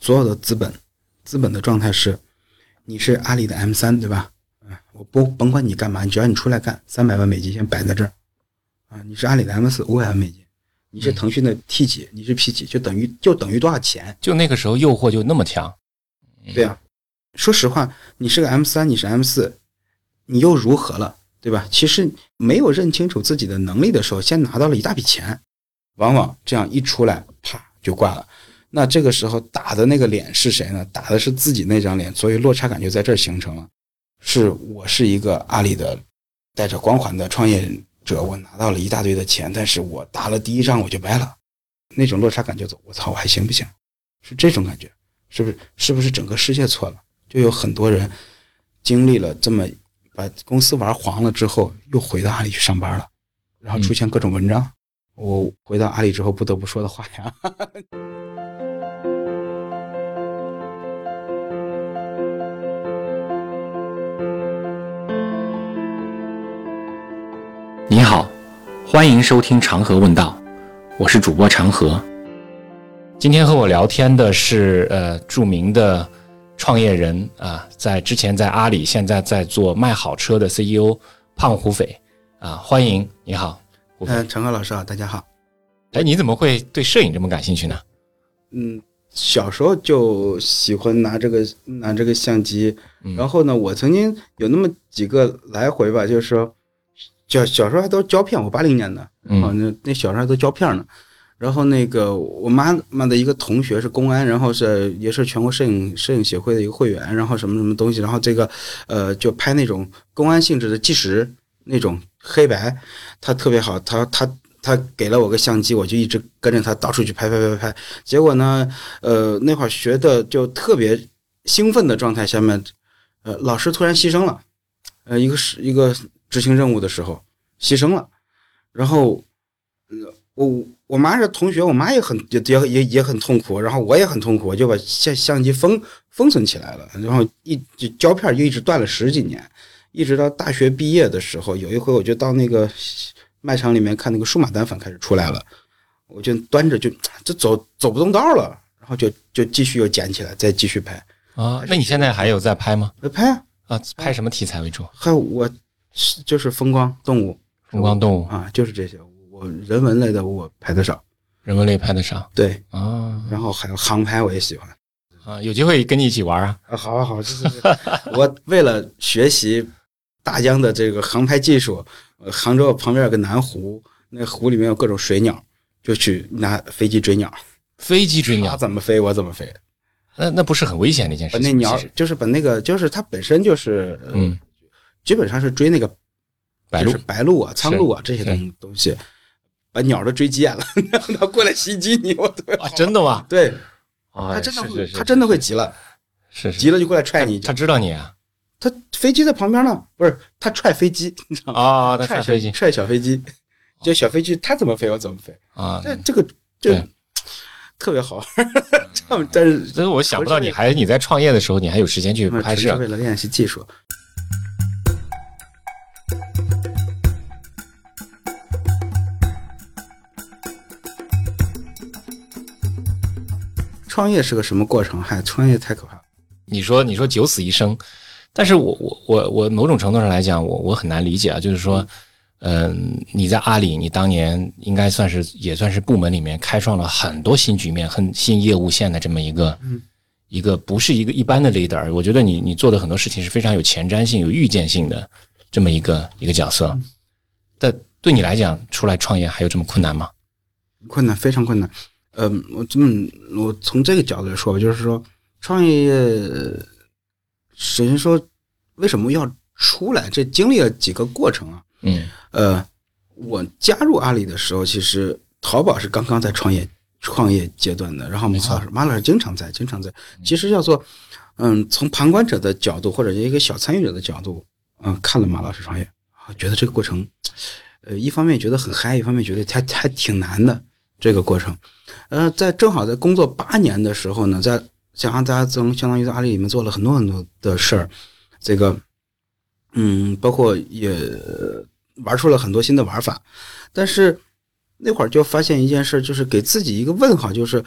所有的资本，资本的状态是，你是阿里的 M 三，对吧？啊，我不甭管你干嘛，你只要你出来干，三百万美金先摆在这儿，啊，你是阿里的 M 四，五百万美金，你是腾讯的 T 几，你是 P 几，就等于就等于多少钱？就那个时候诱惑就那么强，对啊，说实话，你是个 M 三，你是 M 四，你又如何了？对吧？其实没有认清楚自己的能力的时候，先拿到了一大笔钱，往往这样一出来，啪就挂了。那这个时候打的那个脸是谁呢？打的是自己那张脸，所以落差感就在这儿形成了。是我是一个阿里的带着光环的创业者，我拿到了一大堆的钱，但是我打了第一仗我就掰了，那种落差感就走。我操，我还行不行？是这种感觉，是不是？是不是整个世界错了？就有很多人经历了这么。把公司玩黄了之后，又回到阿里去上班了，然后出现各种文章。我回到阿里之后不得不说的话呀。你好，欢迎收听长河问道，我是主播长河。今天和我聊天的是呃著名的。创业人啊，在之前在阿里，现在在做卖好车的 CEO 胖虎斐啊，欢迎你好，嗯，长河老师好，大家好。哎，你怎么会对摄影这么感兴趣呢？嗯，小时候就喜欢拿这个拿这个相机，然后呢，我曾经有那么几个来回吧，就是说，小小时候还都胶片，我八零年的，嗯，那那小时候还都胶片呢。然后那个我妈妈的一个同学是公安，然后是也是全国摄影摄影协会的一个会员，然后什么什么东西，然后这个呃就拍那种公安性质的纪实那种黑白，他特别好，他他他给了我个相机，我就一直跟着他到处去拍拍拍拍，结果呢，呃那会儿学的就特别兴奋的状态下面，呃老师突然牺牲了，呃一个是一个执行任务的时候牺牲了，然后我。我妈是同学，我妈也很也也也也很痛苦，然后我也很痛苦，我就把相相机封封存起来了，然后一就胶片就一直断了十几年，一直到大学毕业的时候，有一回我就到那个卖场里面看那个数码单反开始出来了，我就端着就就走走不动道了，然后就就继续又捡起来再继续拍啊。那你现在还有在拍吗？拍啊啊，拍什么题材为主？还有我就是风光动物，风光动物啊，就是这些。我人文类的我拍的少，人文类拍的少，对啊，然后还有航拍我也喜欢啊，有机会跟你一起玩啊，啊，好，好，就是我为了学习大疆的这个航拍技术，杭州旁边有个南湖，那湖里面有各种水鸟，就去拿飞机追鸟，飞机追鸟，它怎么飞我怎么飞，那那不是很危险的一件事？那鸟就是把那个，就是它本身就是，嗯，基本上是追那个白鹭、白鹭啊、苍鹭啊这些东东西。把鸟都追急眼了，让它过来袭击你！我啊，真的吗？对，他真的会，他真的会急了，是急了就过来踹你。他知道你啊？他飞机在旁边呢，不是他踹飞机，你知道吗？啊，他踹飞机，踹小飞机，就小飞机他怎么飞我怎么飞啊？这这个就特别好 玩。但是，但是我想不到你还你在创业的时候，你还有时间去拍摄，为了练习技术。创业是个什么过程？嗨，创业太可怕了。你说，你说九死一生，但是我我我我某种程度上来讲，我我很难理解啊。就是说，嗯，你在阿里，你当年应该算是也算是部门里面开创了很多新局面、很新业务线的这么一个，一个不是一个一般的 leader。我觉得你你做的很多事情是非常有前瞻性、有预见性的这么一个一个角色。但对你来讲，出来创业还有这么困难吗？困难，非常困难。嗯，我这么我从这个角度来说吧，就是说创业，首先说为什么要出来，这经历了几个过程啊。嗯，呃，我加入阿里的时候，其实淘宝是刚刚在创业创业阶段的，然后马老师马老师经常在经常在。其实叫做嗯，从旁观者的角度或者一个小参与者的角度，嗯，看了马老师创业，觉得这个过程，呃，一方面觉得很嗨，一方面觉得还还挺难的。这个过程，呃，在正好在工作八年的时候呢，在想让大家从相当于在阿里里面做了很多很多的事儿，这个，嗯，包括也玩出了很多新的玩法，但是那会儿就发现一件事，就是给自己一个问号，就是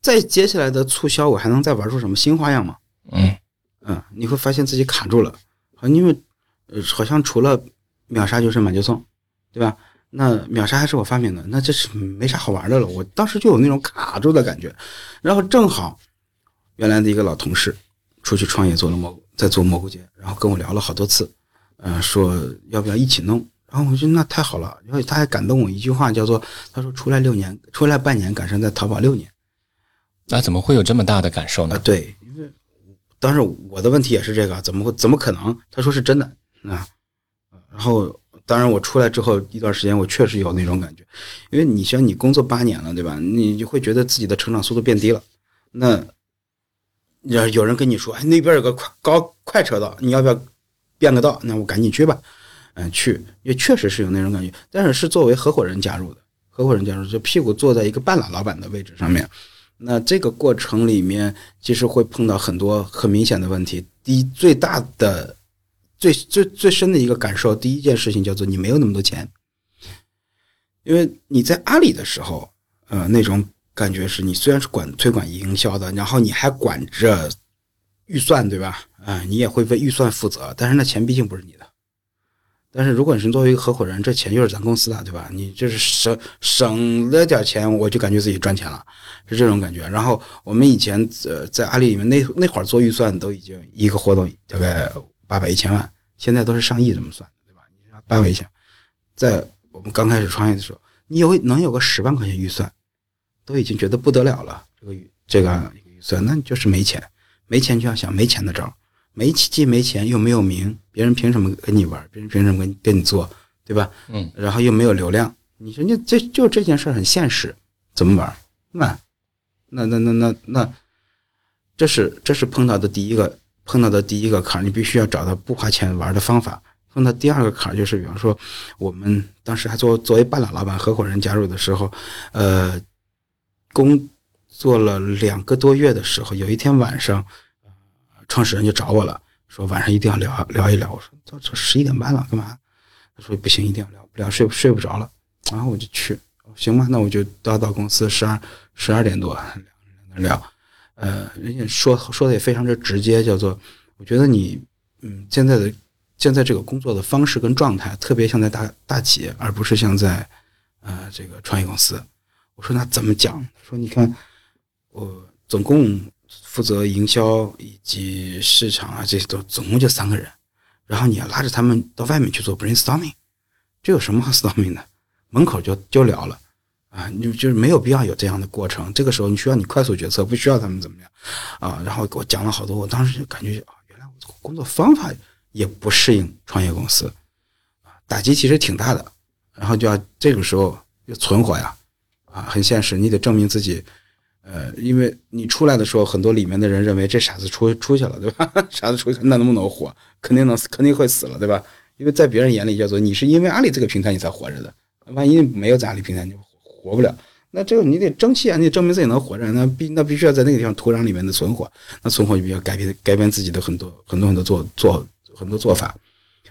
再接下来的促销，我还能再玩出什么新花样吗？嗯。嗯，你会发现自己卡住了，好，因为呃，好像除了秒杀就是满就送，对吧？那秒杀还是我发明的，那这是没啥好玩的了。我当时就有那种卡住的感觉，然后正好原来的一个老同事出去创业做了蘑菇，在做蘑菇节，然后跟我聊了好多次，嗯、说要不要一起弄。然后我觉得那太好了，因为他还感动我一句话，叫做他说出来六年，出来半年，赶上在淘宝六年。那怎么会有这么大的感受啊，呢？对，因为当时我的问题也是这个，怎么会怎么可能？他说是真的啊，然后当然我出来之后一段时间，我确实有那种感觉，因为你像你工作八年了，对吧？你就会觉得自己的成长速度变低了。那要有人跟你说，哎，那边有个快高快车道，你要不要变个道？那我赶紧去吧，嗯，去，也确实是有那种感觉，但是是作为合伙人加入的，合伙人加入就屁股坐在一个半拉老板的位置上面。那这个过程里面，其实会碰到很多很明显的问题。第一，最大的、最最最深的一个感受，第一件事情叫做你没有那么多钱，因为你在阿里的时候，呃，那种感觉是你虽然是管推广营销的，然后你还管着预算，对吧？啊、你也会为预算负责，但是那钱毕竟不是你的。但是如果你是作为一个合伙人，这钱就是咱公司的，对吧？你就是省省了点钱，我就感觉自己赚钱了，是这种感觉。然后我们以前呃在阿里里面那那会儿做预算都已经一个活动大概八百一千万，现在都是上亿这么算，对吧？你说八百一千，在我们刚开始创业的时候，你有能有个十万块钱预算，都已经觉得不得了了。这个预这个预算，那你就是没钱，没钱就要想没钱的招儿。没既没钱又没有名，别人凭什么跟你玩？别人凭什么跟你跟你做，对吧？嗯，然后又没有流量，你说你这就这件事儿很现实，怎么玩？那那那那那那，这是这是碰到的第一个碰到的第一个坎儿，你必须要找到不花钱玩的方法。碰到第二个坎儿就是，比方说我们当时还作作为半拉老板合伙人加入的时候，呃，工作了两个多月的时候，有一天晚上。创始人就找我了，说晚上一定要聊聊一聊。我说都都十一点半了，干嘛？他说不行，一定要聊，不聊睡睡不着了。然后我就去，行吧，那我就到到公司十二十二点多聊聊。呃，人家说说的也非常之直接，叫做我觉得你嗯现在的现在这个工作的方式跟状态，特别像在大大企业，而不是像在呃这个创业公司。我说那怎么讲？说你看我总共。负责营销以及市场啊，这些都总共就三个人，然后你要拉着他们到外面去做 brainstorming，这有什么好 storming 的？门口就就聊了啊，你就是没有必要有这样的过程。这个时候你需要你快速决策，不需要他们怎么样啊？然后给我讲了好多，我当时就感觉啊，原来我工作方法也不适应创业公司啊，打击其实挺大的。然后就要这个时候要存活呀，啊，很现实，你得证明自己。呃，因为你出来的时候，很多里面的人认为这傻子出出去了，对吧？傻子出去，那能不能活？肯定能，肯定会死了，对吧？因为在别人眼里叫做你是因为阿里这个平台你才活着的，万一没有在阿里平台，你就活不了。那这个你得争气啊，你得证明自己能活着，那必那必须要在那个地方土壤里面的存活，那存活就必须要改变改变自己的很多很多很多做做很多做法。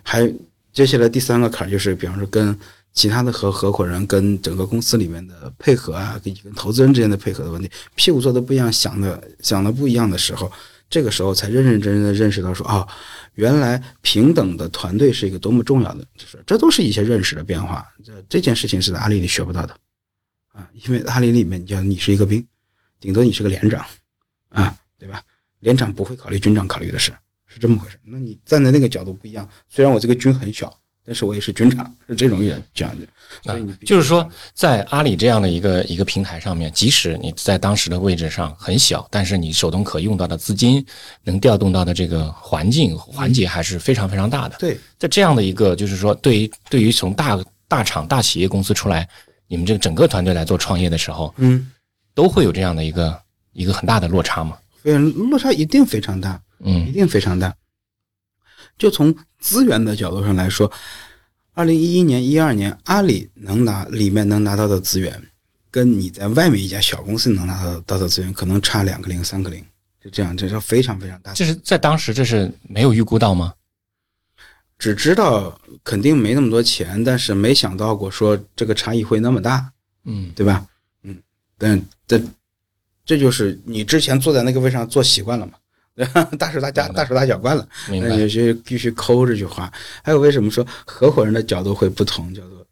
还接下来第三个坎就是，比方说跟。其他的合合伙人跟整个公司里面的配合啊，跟跟投资人之间的配合的问题，屁股坐的不一样，想的想的不一样的时候，这个时候才认认真真的认识到说啊、哦，原来平等的团队是一个多么重要的就是，这都是一些认识的变化。这这件事情是在阿里里学不到的啊，因为阿里里面，你叫你是一个兵，顶多你是个连长啊，对吧？连长不会考虑军长考虑的事，是这么回事。那你站在那个角度不一样，虽然我这个军很小。但是我也是军长，是这种人这样的，所以你就是说，在阿里这样的一个一个平台上面，即使你在当时的位置上很小，但是你手中可用到的资金，能调动到的这个环境环节还是非常非常大的。对，在这样的一个就是说，对于对于从大大厂大企业公司出来，你们这个整个团队来做创业的时候，嗯，都会有这样的一个一个很大的落差吗？非常落差一定非常大，嗯，一定非常大。就从资源的角度上来说，二零一一年、一二年，阿里能拿里面能拿到的资源，跟你在外面一家小公司能拿到到的资源，可能差两个零、三个零，就这样，这是非常非常大。这是在当时这是没有预估到吗？只知道肯定没那么多钱，但是没想到过说这个差异会那么大，嗯，对吧？嗯，但这这就是你之前坐在那个位上坐习惯了嘛，大手大脚大手大脚惯了，那有些必须抠这句话。还有为什么说合伙人的角度会不同？叫做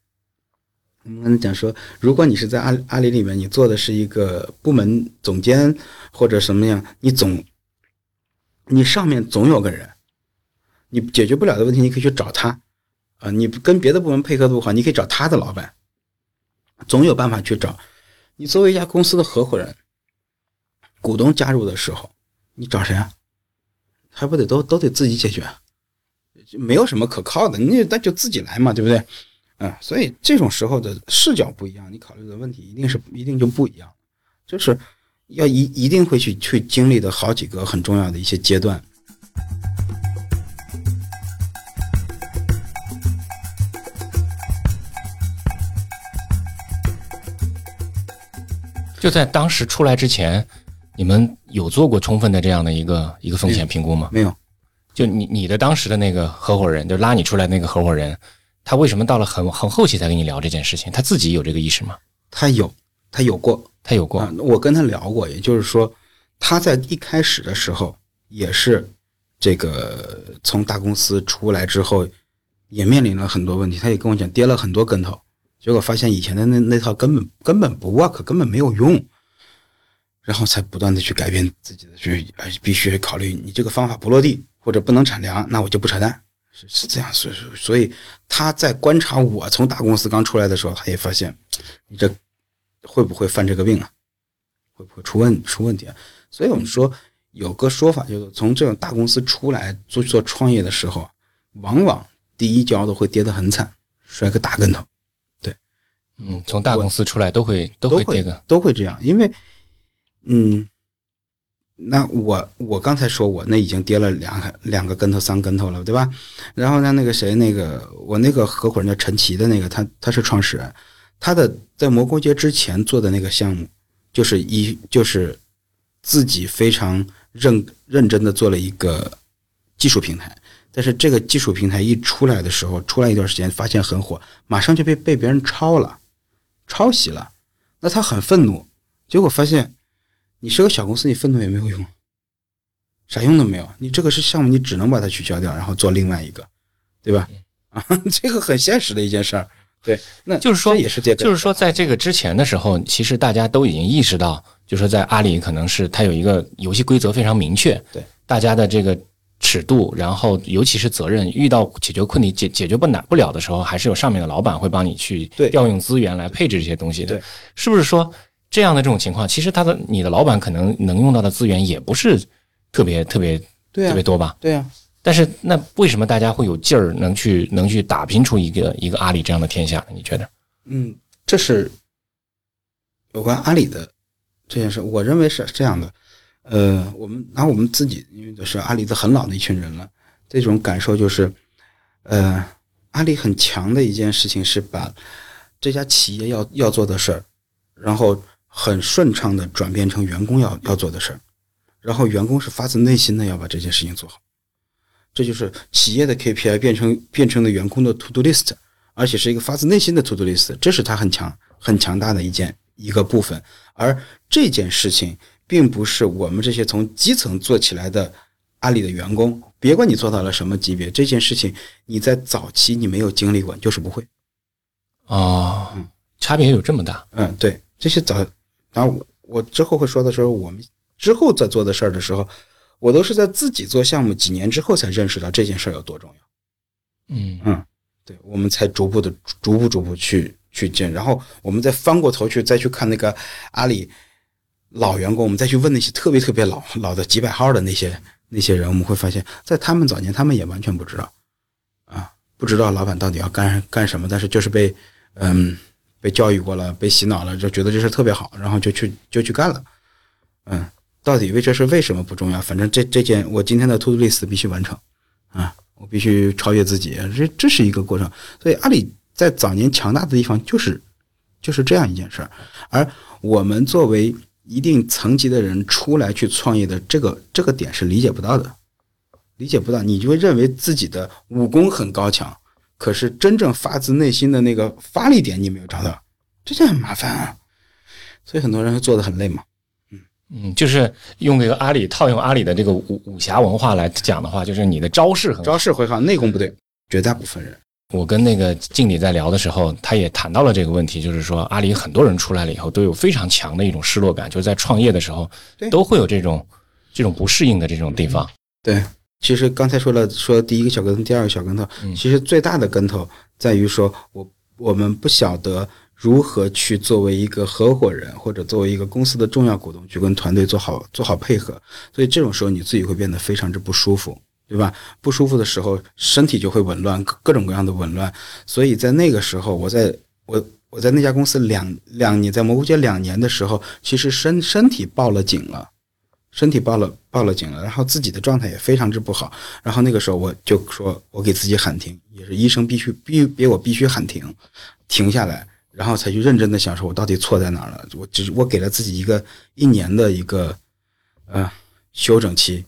我们刚才讲说，如果你是在阿阿里里面，你做的是一个部门总监或者什么样，你总你上面总有个人，你解决不了的问题，你可以去找他啊。你跟别的部门配合的不好，你可以找他的老板，总有办法去找。你作为一家公司的合伙人，股东加入的时候，你找谁啊？还不得都都得自己解决，就没有什么可靠的，你那就自己来嘛，对不对？嗯，所以这种时候的视角不一样，你考虑的问题一定是一定就不一样，就是要一一定会去去经历的好几个很重要的一些阶段。就在当时出来之前，你们有做过充分的这样的一个一个风险评估吗？没有，就你你的当时的那个合伙人，就拉你出来那个合伙人，他为什么到了很很后期才跟你聊这件事情？他自己有这个意识吗？他有，他有过，他有过啊，我跟他聊过，也就是说，他在一开始的时候也是这个从大公司出来之后，也面临了很多问题。他也跟我讲，跌了很多跟头，结果发现以前的那那套根本根本不 work，根本没有用，然后才不断的去改变自己的，去哎必须考虑你这个方法不落地或者不能产粮，那我就不扯淡。是是这样，所以所以他在观察我从大公司刚出来的时候，他也发现你这会不会犯这个病啊？会不会出问出问题啊？所以我们说有个说法，就是从这种大公司出来做做创业的时候，往往第一跤都会跌得很惨，摔个大跟头。嗯，从大公司出来都会都都会这个，都会这样，因为嗯，那我我刚才说我那已经跌了两个两个跟头三跟头了，对吧？然后呢，那个谁，那个我那个合伙人叫陈奇的那个，他他是创始人，他的在蘑菇街之前做的那个项目，就是一就是自己非常认认真的做了一个技术平台，但是这个技术平台一出来的时候，出来一段时间发现很火，马上就被被别人抄了。抄袭了，那他很愤怒，结果发现你是个小公司，你愤怒也没有用，啥用都没有。你这个是项目，你只能把它取消掉，然后做另外一个，对吧？啊，这个很现实的一件事儿。对，那就是说也是这个，就是说，在这个之前的时候，其实大家都已经意识到，就是说在阿里可能是它有一个游戏规则非常明确，对大家的这个尺度，然后尤其是责任，遇到解决困难解解决不难不了的时候，还是有上面的老板会帮你去调用资源来配置这些东西的对，是不是说这样的这种情况，其实他的你的老板可能能用到的资源也不是特别特别啊特别，多吧？对啊，但是那为什么大家会有劲儿能去能去打拼出一个一个阿里这样的天下？你觉得？嗯，这是有关阿里的这件事，我认为是这样的。呃，我们拿我们自己，因为都是阿里的很老的一群人了，这种感受就是，呃，阿里很强的一件事情是把这家企业要要做的事儿，然后很顺畅的转变成员工要要做的事儿，然后员工是发自内心的要把这件事情做好，这就是企业的 KPI 变成变成了员工的 to do list。而且是一个发自内心的 to do list，这是它很强、很强大的一件一个部分。而这件事情，并不是我们这些从基层做起来的阿里的员工，别管你做到了什么级别，这件事情你在早期你没有经历过，你就是不会。哦，嗯差别有这么大？嗯，对，这些早，然后我之后会说的时候，我们之后在做的事儿的时候，我都是在自己做项目几年之后才认识到这件事儿有多重要。嗯嗯，对，我们才逐步的、逐步、逐步去去见，然后我们再翻过头去再去看那个阿里老员工，我们再去问那些特别特别老老的几百号的那些那些人，我们会发现，在他们早年，他们也完全不知道啊，不知道老板到底要干干什么，但是就是被嗯被教育过了，被洗脑了，就觉得这事特别好，然后就去就去干了，嗯，到底为这事为什么不重要？反正这这件我今天的 to do list 必须完成啊。我必须超越自己，这这是一个过程。所以阿里在早年强大的地方就是就是这样一件事儿，而我们作为一定层级的人出来去创业的这个这个点是理解不到的，理解不到，你就会认为自己的武功很高强，可是真正发自内心的那个发力点你没有找到，这就很麻烦啊。所以很多人会做的很累嘛。嗯嗯，就是用这个阿里套用阿里的这个武武侠文化来讲的话，就是你的招式很招式会好，内功不对，绝大部分人。我跟那个经理在聊的时候，他也谈到了这个问题，就是说阿里很多人出来了以后都有非常强的一种失落感，就是在创业的时候都会有这种这种不适应的这种地方。对，其实刚才说了，说第一个小跟头，第二个小跟头，嗯其实最大的跟头在于说我我们不晓得如何去作为一个合伙人或者作为一个公司的重要股东去跟团队做好做好配合，所以这种时候你自己会变得非常之不舒服。对吧？不舒服的时候，身体就会紊乱，各种各样的紊乱。所以在那个时候，我在我我在那家公司两两年，在蘑菇街两年的时候，其实身身体报了警了，身体报了报了警了，然后自己的状态也非常之不好。然后那个时候我就说，我给自己喊停，也是医生必须逼逼我必须喊停，停下来，然后才去认真的想说，我到底错在哪儿了。我只我给了自己一个一年的一个呃休整期，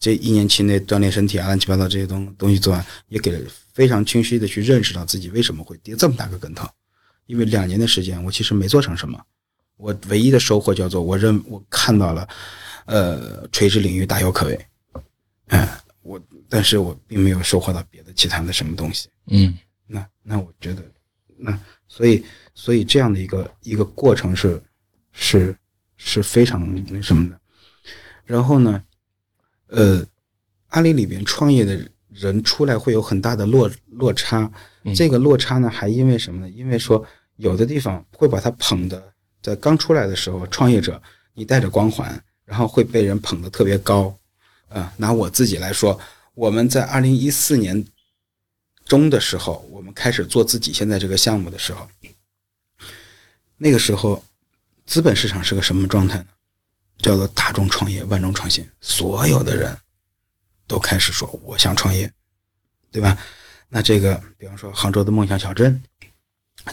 这一年期内锻炼身体啊，乱七八糟这些东东西做完，也给了非常清晰的去认识到自己为什么会跌这么大个跟头。因为两年的时间，我其实没做成什么，我唯一的收获叫做我认我看到了，呃，垂直领域大有可为，嗯，我但是我并没有收获到别的其他的什么东西。嗯那那我觉得，那所以所以这样的一个一个过程是是是非常那什么的。然后呢，呃，阿里里边创业的人出来会有很大的落落差，嗯这个落差呢，还因为什么呢？因为说有的地方会把他捧的，在刚出来的时候，创业者你带着光环，然后会被人捧得特别高。啊、拿我自己来说，我们在二零一四年中的时候，我们开始做自己现在这个项目的时候，那个时候资本市场是个什么状态呢？叫做大众创业，万众创新，所有的人都开始说我想创业，对吧？那这个，比方说杭州的梦想小镇，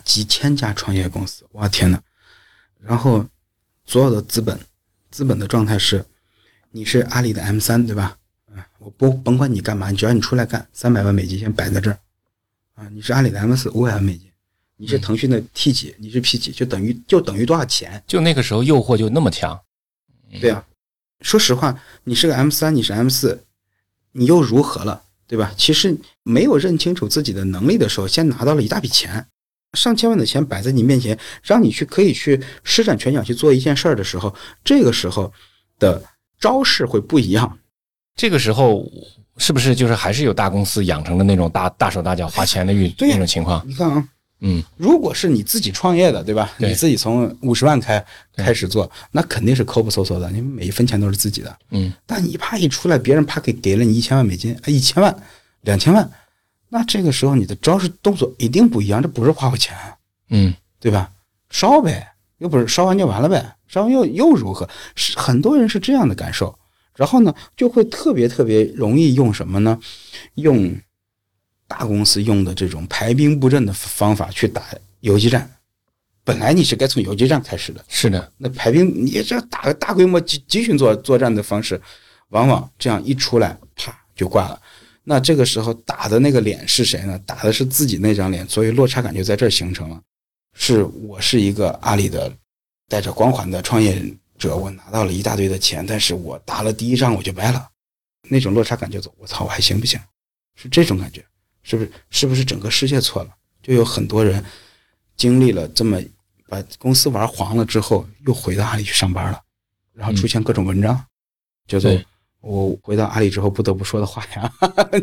几千家创业公司，哇天呐！然后所有的资本，资本的状态是，你是阿里的 M 三，对吧？嗯，我不甭管你干嘛，只要你出来干，三百万美金先摆在这儿，啊，你是阿里的 M 四，五百万美金，你是腾讯的 T 几，你是 P 几，就等于就等于多少钱？就那个时候诱惑就那么强。对啊，说实话，你是个 M 三，你是 M 四，你又如何了，对吧？其实没有认清楚自己的能力的时候，先拿到了一大笔钱，上千万的钱摆在你面前，让你去可以去施展拳脚去做一件事儿的时候，这个时候的招式会不一样。这个时候是不是就是还是有大公司养成的那种大大手大脚花钱的运那种情况？你看啊，嗯，如果是你自己创业的，对吧？对你自己从五十万开开始做，那肯定是抠不搜搜的，因为每一分钱都是自己的。嗯，但你怕一出来，别人啪给给了你一千万美金，哎，一千万、两千万，那这个时候你的招式动作一定不一样，这不是花我钱，嗯，对吧？烧呗，又不是烧完就完了呗，烧完又又如何？是很多人是这样的感受，然后呢，就会特别特别容易用什么呢？用大公司用的这种排兵布阵的方法去打游击战。本来你是该从游击战开始的，是的，那排兵你这打个大规模集集群作作战的方式，往往这样一出来，啪就挂了。那这个时候打的那个脸是谁呢？打的是自己那张脸，所以落差感就在这儿形成了。是我是一个阿里的带着光环的创业者，我拿到了一大堆的钱，但是我打了第一仗我就掰了，那种落差感就走。我操，我还行不行？是这种感觉，是不是？是不是整个世界错了？就有很多人经历了这么把公司玩黄了之后，又回到阿里去上班了，然后出现各种文章，叫做我回到阿里之后不得不说的话呀，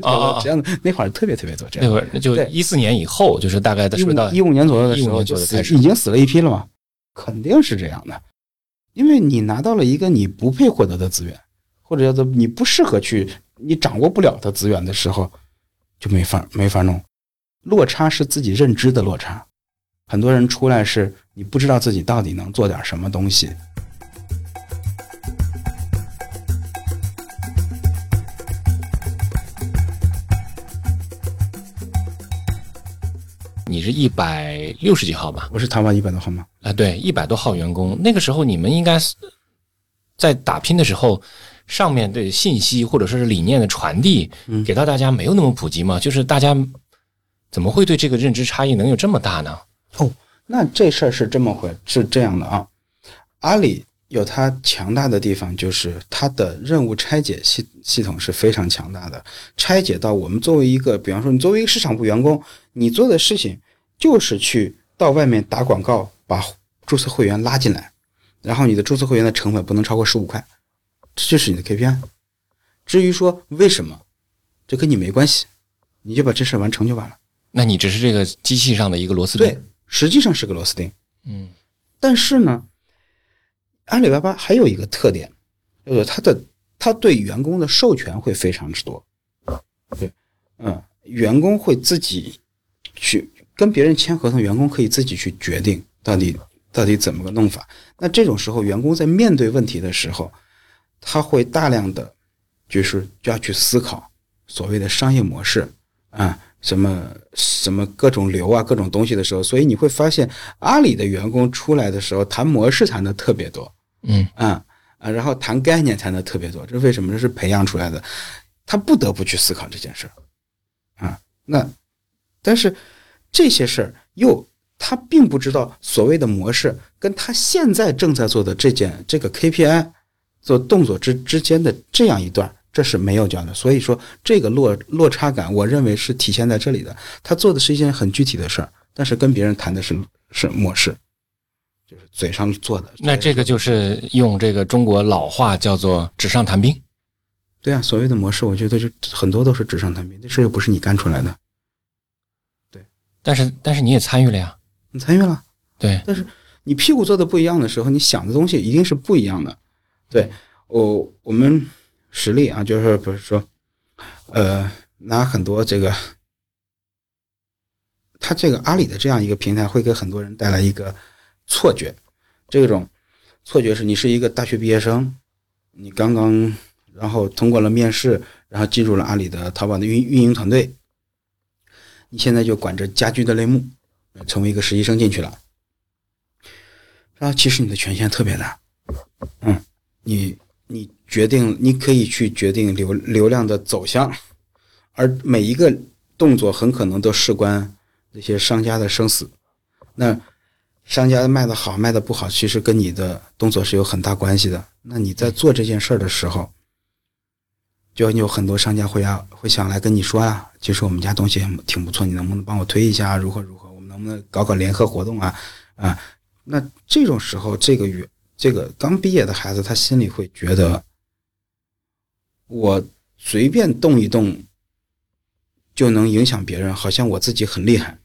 啊啊 这样的那会儿特别特别多这样。那会儿就对。一四年以后，就是大概的一五说到一五年左右的时候就已经死了一批了嘛，肯定是这样的，因为你拿到了一个你不配获得的资源，或者叫做你不适合去、你掌握不了的资源的时候，就没法没法弄。落差是自己认知的落差，很多人出来是你不知道自己到底能做点什么东西。你是一百六十几号吧？我是淘宝一百多号吗？啊，对，一百多号员工，那个时候你们应该是在打拼的时候，上面的信息或者说是理念的传递，嗯给到大家没有那么普及嘛？就是大家怎么会对这个认知差异能有这么大呢？哦，那这事儿是这么回，是这样的啊。阿里有它强大的地方，就是它的任务拆解系系统是非常强大的。拆解到我们作为一个，比方说你作为一个市场部员工，你做的事情就是去到外面打广告，把注册会员拉进来，然后你的注册会员的成本不能超过十五块，这就是你的 KPI。至于说为什么，这跟你没关系，你就把这事完成就完了。那你只是这个机器上的一个螺丝钉。对，实际上是个螺丝钉。嗯，但是呢，阿里巴巴还有一个特点，就是它的它对员工的授权会非常之多。对，嗯，员工会自己去跟别人签合同，员工可以自己去决定到底到底怎么个弄法。那这种时候，员工在面对问题的时候，他会大量的就是就要去思考所谓的商业模式啊。什么什么各种流啊，各种东西的时候，所以你会发现阿里的员工出来的时候谈模式谈的特别多，嗯啊啊，然后谈概念谈的特别多，这是为什么？这是培养出来的，他不得不去思考这件事儿啊。那但是这些事儿又他并不知道所谓的模式跟他现在正在做的这件这个 KPI 做动作之之间的这样一段。这是没有教的，所以说这个落落差感，我认为是体现在这里的。他做的是一件很具体的事儿，但是跟别人谈的是是模式，就是嘴上做的。那这个就是用这个中国老话叫做“纸上谈兵”。对啊，所谓的模式，我觉得就很多都是纸上谈兵，这事又不是你干出来的。对，但是但是你也参与了呀，你参与了。对，但是你屁股做的不一样的时候，你想的东西一定是不一样的。对我我们。实例啊，就是比如说，呃，拿很多这个，他这个阿里的这样一个平台，会给很多人带来一个错觉，这种错觉是你是一个大学毕业生，你刚刚然后通过了面试，然后进入了阿里的淘宝的运运营团队，你现在就管着家居的类目，成为一个实习生进去了，然后其实你的权限特别大，嗯，你。你决定，你可以去决定流流量的走向，而每一个动作很可能都事关那些商家的生死。那商家卖的好，卖的不好，其实跟你的动作是有很大关系的。那你在做这件事儿的时候，就有很多商家会要会想来跟你说啊，其实我们家东西挺不错，你能不能帮我推一下？如何如何？我们能不能搞搞联合活动啊？啊，那这种时候，这个月。这个刚毕业的孩子，他心里会觉得，我随便动一动就能影响别人，好像我自己很厉害，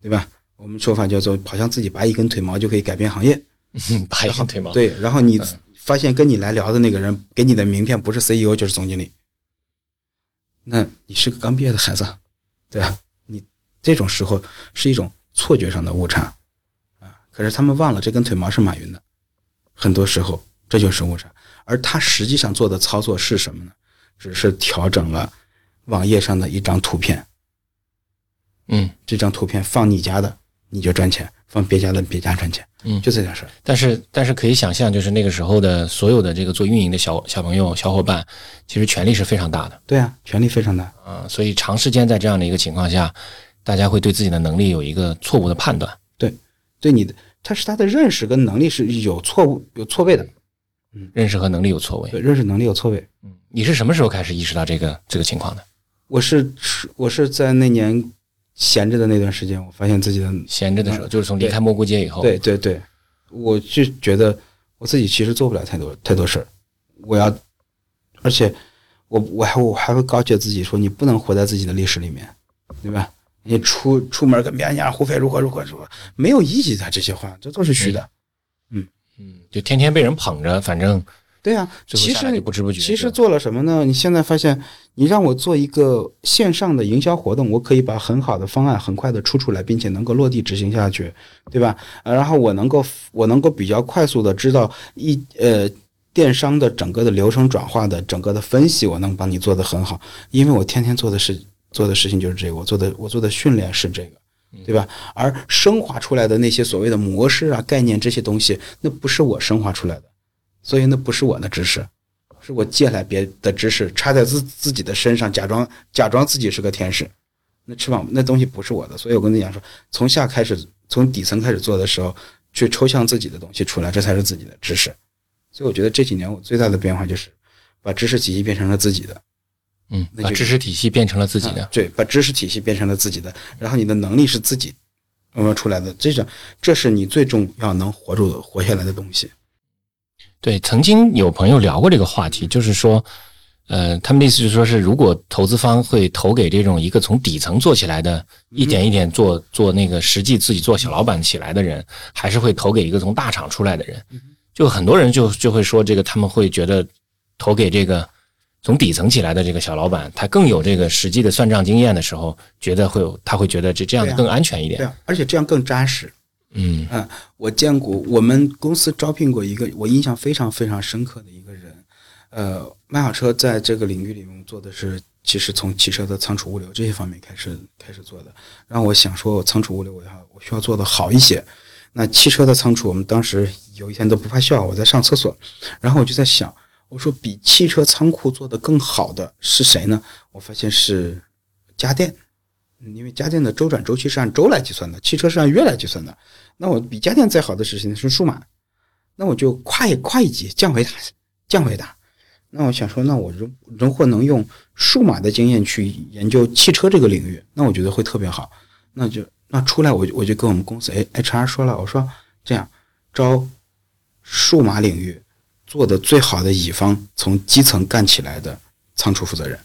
对吧？我们说法叫做，好像自己拔一根腿毛就可以改变行业。拔一根腿毛。对，然后你发现跟你来聊的那个人给你的名片不是 CEO 就是总经理，那你是个刚毕业的孩子，对吧？你这种时候是一种错觉上的误差啊。可是他们忘了，这根腿毛是马云的。很多时候这就是误差，而他实际上做的操作是什么呢？只是调整了网页上的一张图片。嗯，这张图片放你家的你就赚钱，放别家的别家赚钱。嗯，就这点事儿。但是但是可以想象，就是那个时候的所有的这个做运营的小小朋友小伙伴，其实权力是非常大的。对啊，权力非常大啊，所以长时间在这样的一个情况下，大家会对自己的能力有一个错误的判断。对，对你的。他是他的认识跟能力是有错误、有错位的，嗯，认识和能力有错位，对，认识能力有错位，嗯，你是什么时候开始意识到这个这个情况的？我是我是在那年闲着的那段时间，我发现自己的闲着的时候，就是从离开蘑菇街以后，对对对，我就觉得我自己其实做不了太多太多事儿，我要，而且我我还我还会告诫自己说，你不能活在自己的历史里面，对吧？你出出门跟别人讲胡飞如何如何如何，没有意义的这些话，这都是虚的。嗯嗯，就天天被人捧着，反正对呀。其实不知不觉，其实做了什么呢？你现在发现，你让我做一个线上的营销活动，我可以把很好的方案很快的出出来，并且能够落地执行下去，对吧？然后我能够我能够比较快速的知道一呃电商的整个的流程转化的整个的分析，我能帮你做的很好，因为我天天做的是。做的事情就是这个，我做的我做的训练是这个，对吧？而升华出来的那些所谓的模式啊、概念这些东西，那不是我升华出来的，所以那不是我的知识，是我借来别的知识插在自自己的身上，假装假装自己是个天使。那翅膀那东西不是我的，所以我跟你讲说，从下开始，从底层开始做的时候，去抽象自己的东西出来，这才是自己的知识。所以我觉得这几年我最大的变化就是把知识体系变成了自己的，嗯，把知识体系变成了自己的啊，对，把知识体系变成了自己的，然后你的能力是自己慢慢出来的，这种这是你最重要能活住的、活下来的东西。对，曾经有朋友聊过这个话题，就是说，呃，他们的意思就是说是，如果投资方会投给这种一个从底层做起来的，一点一点做做那个实际自己做小老板起来的人，还是会投给一个从大厂出来的人？就很多人就就会说，这个他们会觉得投给这个从底层起来的这个小老板，他更有这个实际的算账经验的时候，觉得会有他会觉得这这样更安全一点。对啊，而且这样更扎实。嗯嗯，我见过，我们公司招聘过一个我印象非常非常深刻的一个人，呃，卖好车在这个领域里面做的是，其实从汽车的仓储物流这些方面开始开始做的。然后我想说，我仓储物流我要我需要做的好一些。那汽车的仓储，我们当时有一天都不怕笑，我在上厕所，然后我就在想，我说比汽车仓库做的更好的是谁呢？我发现是家电。因为家电的周转周期是按周来计算的，汽车是按月来计算的。那我比家电再好的事情？是数码。那我就跨一跨一级，降维打降维打。那我想说，那我如如果能用数码的经验去研究汽车这个领域，那我觉得会特别好。那就那出来我就我就跟我们公司 HR 说了，我说这样招数码领域做的最好的乙方，从基层干起来的仓储负责人。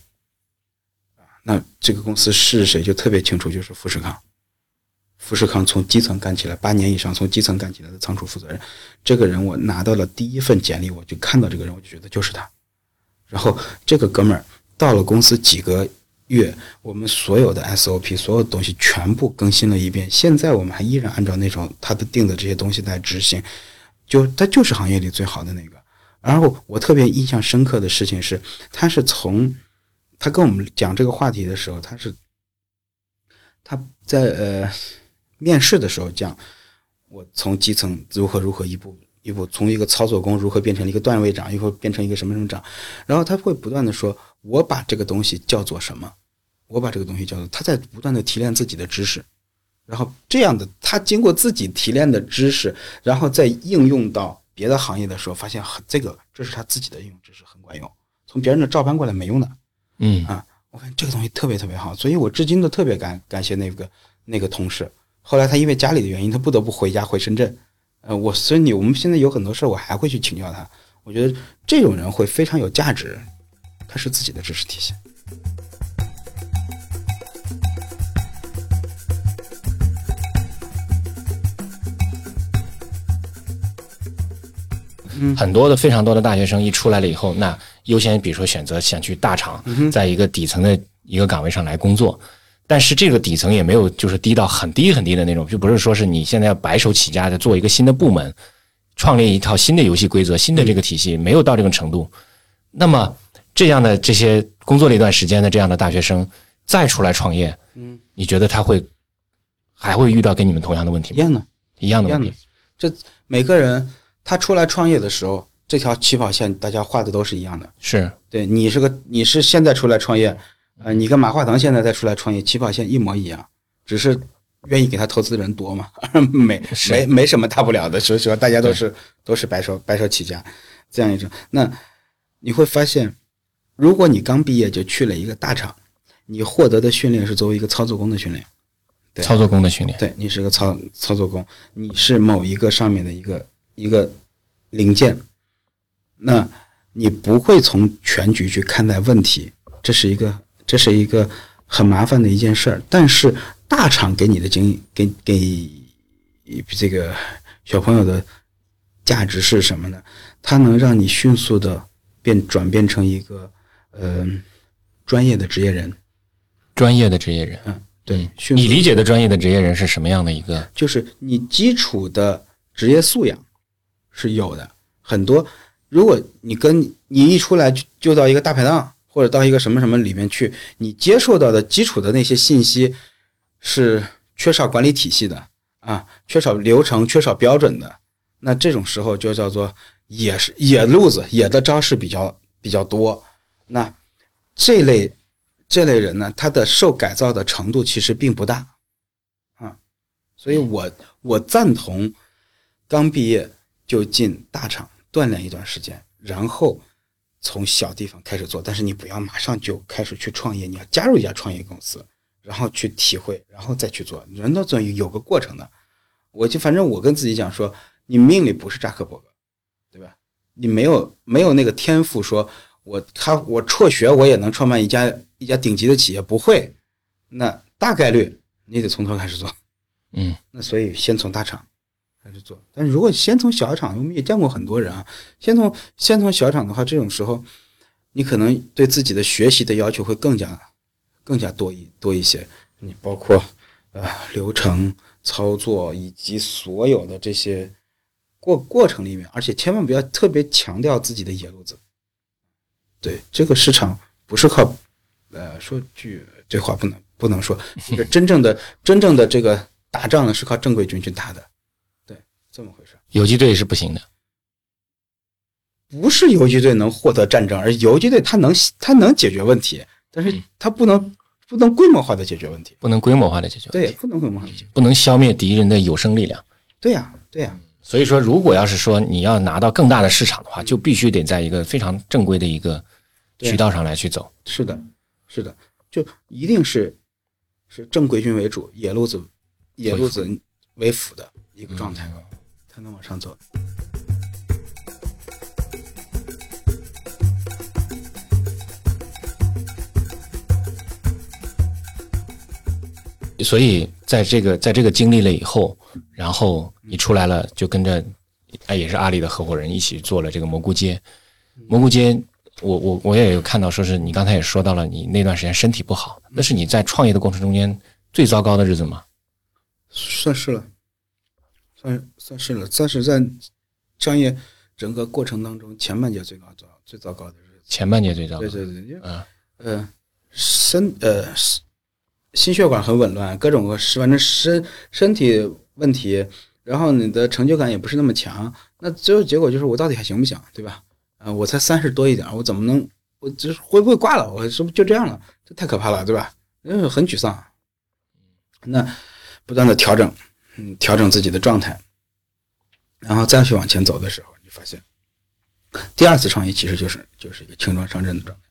那这个公司是谁就特别清楚，就是富士康。富士康从基层干起来，八年以上从基层干起来的仓储负责人，这个人我拿到了第一份简历，我就看到这个人，我就觉得就是他。然后这个哥们儿到了公司几个月，我们所有的 SOP 所有东西全部更新了一遍，现在我们还依然按照那种他的定的这些东西在执行，就他就是行业里最好的那个。然后我特别印象深刻的事情是，他是从他跟我们讲这个话题的时候，他是他在呃面试的时候讲，我从基层如何如何一步一步，从一个操作工如何变成了一个段位长，又会变成一个什么什么长，然后他会不断的说，我把这个东西叫做什么，我把这个东西叫做，他在不断的提炼自己的知识，然后这样的他经过自己提炼的知识，然后再应用到别的行业的时候，发现很这个这是他自己的应用知识很管用，从别人的照搬过来没用的。嗯啊，我看这个东西特别特别好，所以我至今都特别感感谢那个那个同事。后来他因为家里的原因，他不得不回家回深圳。呃，我所以你我们现在有很多事儿，我还会去请教他。我觉得这种人会非常有价值，他是自己的知识体系。很多的非常多的大学生一出来了以后，那优先比如说选择想去大厂，在一个底层的一个岗位上来工作，但是这个底层也没有就是低到很低很低的那种，就不是说是你现在要白手起家的做一个新的部门，创立一套新的游戏规则、新的这个体系，没有到这个程度。那么这样的这些工作了一段时间的这样的大学生再出来创业，嗯，你觉得他会还会遇到跟你们同样的问题吗？一样的，一样的一样的问题。。这每个人他出来创业的时候，这条起跑线大家画的都是一样的。是，对你是个你是现在出来创业，呃，你跟马化腾现在再出来创业，起跑线一模一样，只是愿意给他投资的人多嘛，没没没什么大不了的，所以说大家都是都是白手白手起家这样一种。那你会发现，如果你刚毕业就去了一个大厂，你获得的训练是作为一个操作工的训练，对操作工的训练。对你是个操操作工，你是某一个上面的一个一个零件，那你不会从全局去看待问题，这是一个这是一个很麻烦的一件事儿。但是大厂给你的经给给这个小朋友的价值是什么呢？它能让你迅速的变转变成一个呃专业的职业人，专业的职业人，嗯，对你理解的专业的职业人是什么样的一个？就是你基础的职业素养是有的，很多。如果你跟你一出来就到一个大排档或者到一个什么什么里面去，你接受到的基础的那些信息是缺少管理体系的啊，缺少流程、缺少标准的，那这种时候就叫做野是野路子、野的招式比较比较多。那这类这类人呢，他的受改造的程度其实并不大啊，所以我我赞同刚毕业就进大厂，锻炼一段时间，然后从小地方开始做。但是你不要马上就开始去创业，你要加入一家创业公司，然后去体会，然后再去做。人都总有个过程的。我就反正我跟自己讲说，你命里不是扎克伯格，对吧？你没有没有那个天赋，说我他我辍学我也能创办一家一家顶级的企业，不会。那大概率你得从头开始做，嗯，那所以先从大厂开始做。但是如果先从小厂，我们也见过很多人啊，先从先从小厂的话，这种时候你可能对自己的学习的要求会更加更加多一多一些。你包括呃流程操作以及所有的这些过过程里面，而且千万不要特别强调自己的野路子。对这个市场不是靠呃说句这话不能。不能说，真正的真正的这个打仗呢，是靠正规军去打的，游击队是不行的，不是游击队能获得战争，而游击队它能它能解决问题，但是它不能不能规模化的解决问题，不能规模化的解决，对，不能规模化的解决，不能消灭敌人的有生力量。对呀，对呀。所以说，如果要是说你要拿到更大的市场的话，就必须得在一个非常正规的一个渠道上来去走。是的，是的，就一定是。是正规军为主，野路子野路子为辅。的一个状态，才能往上走。所以，在这个在这个经历了以后，然后你出来了，就跟着哎，也是阿里的合伙人一起做了这个蘑菇街。蘑菇街。我我我也有看到，说是你刚才也说到了，你那段时间身体不好，那是你在创业的过程中间最糟糕的日子吗？算是了，算算是了，算是在创业整个过程当中前半截最高糟最糟糕的日子。前半截最糟糕。对对对，嗯呃身呃心血管很紊乱，各种是反正身身体问题，然后你的成就感也不是那么强，那最后结果就是我到底还行不行，对吧？啊，我才三十多一点，我怎么能，我这会不会挂了？我是不是就这样了？这太可怕了，对吧？嗯，很沮丧。那不断的调整，嗯，调整自己的状态，然后再去往前走的时候，你发现，第二次创业其实就是就是一个轻装上阵的状态。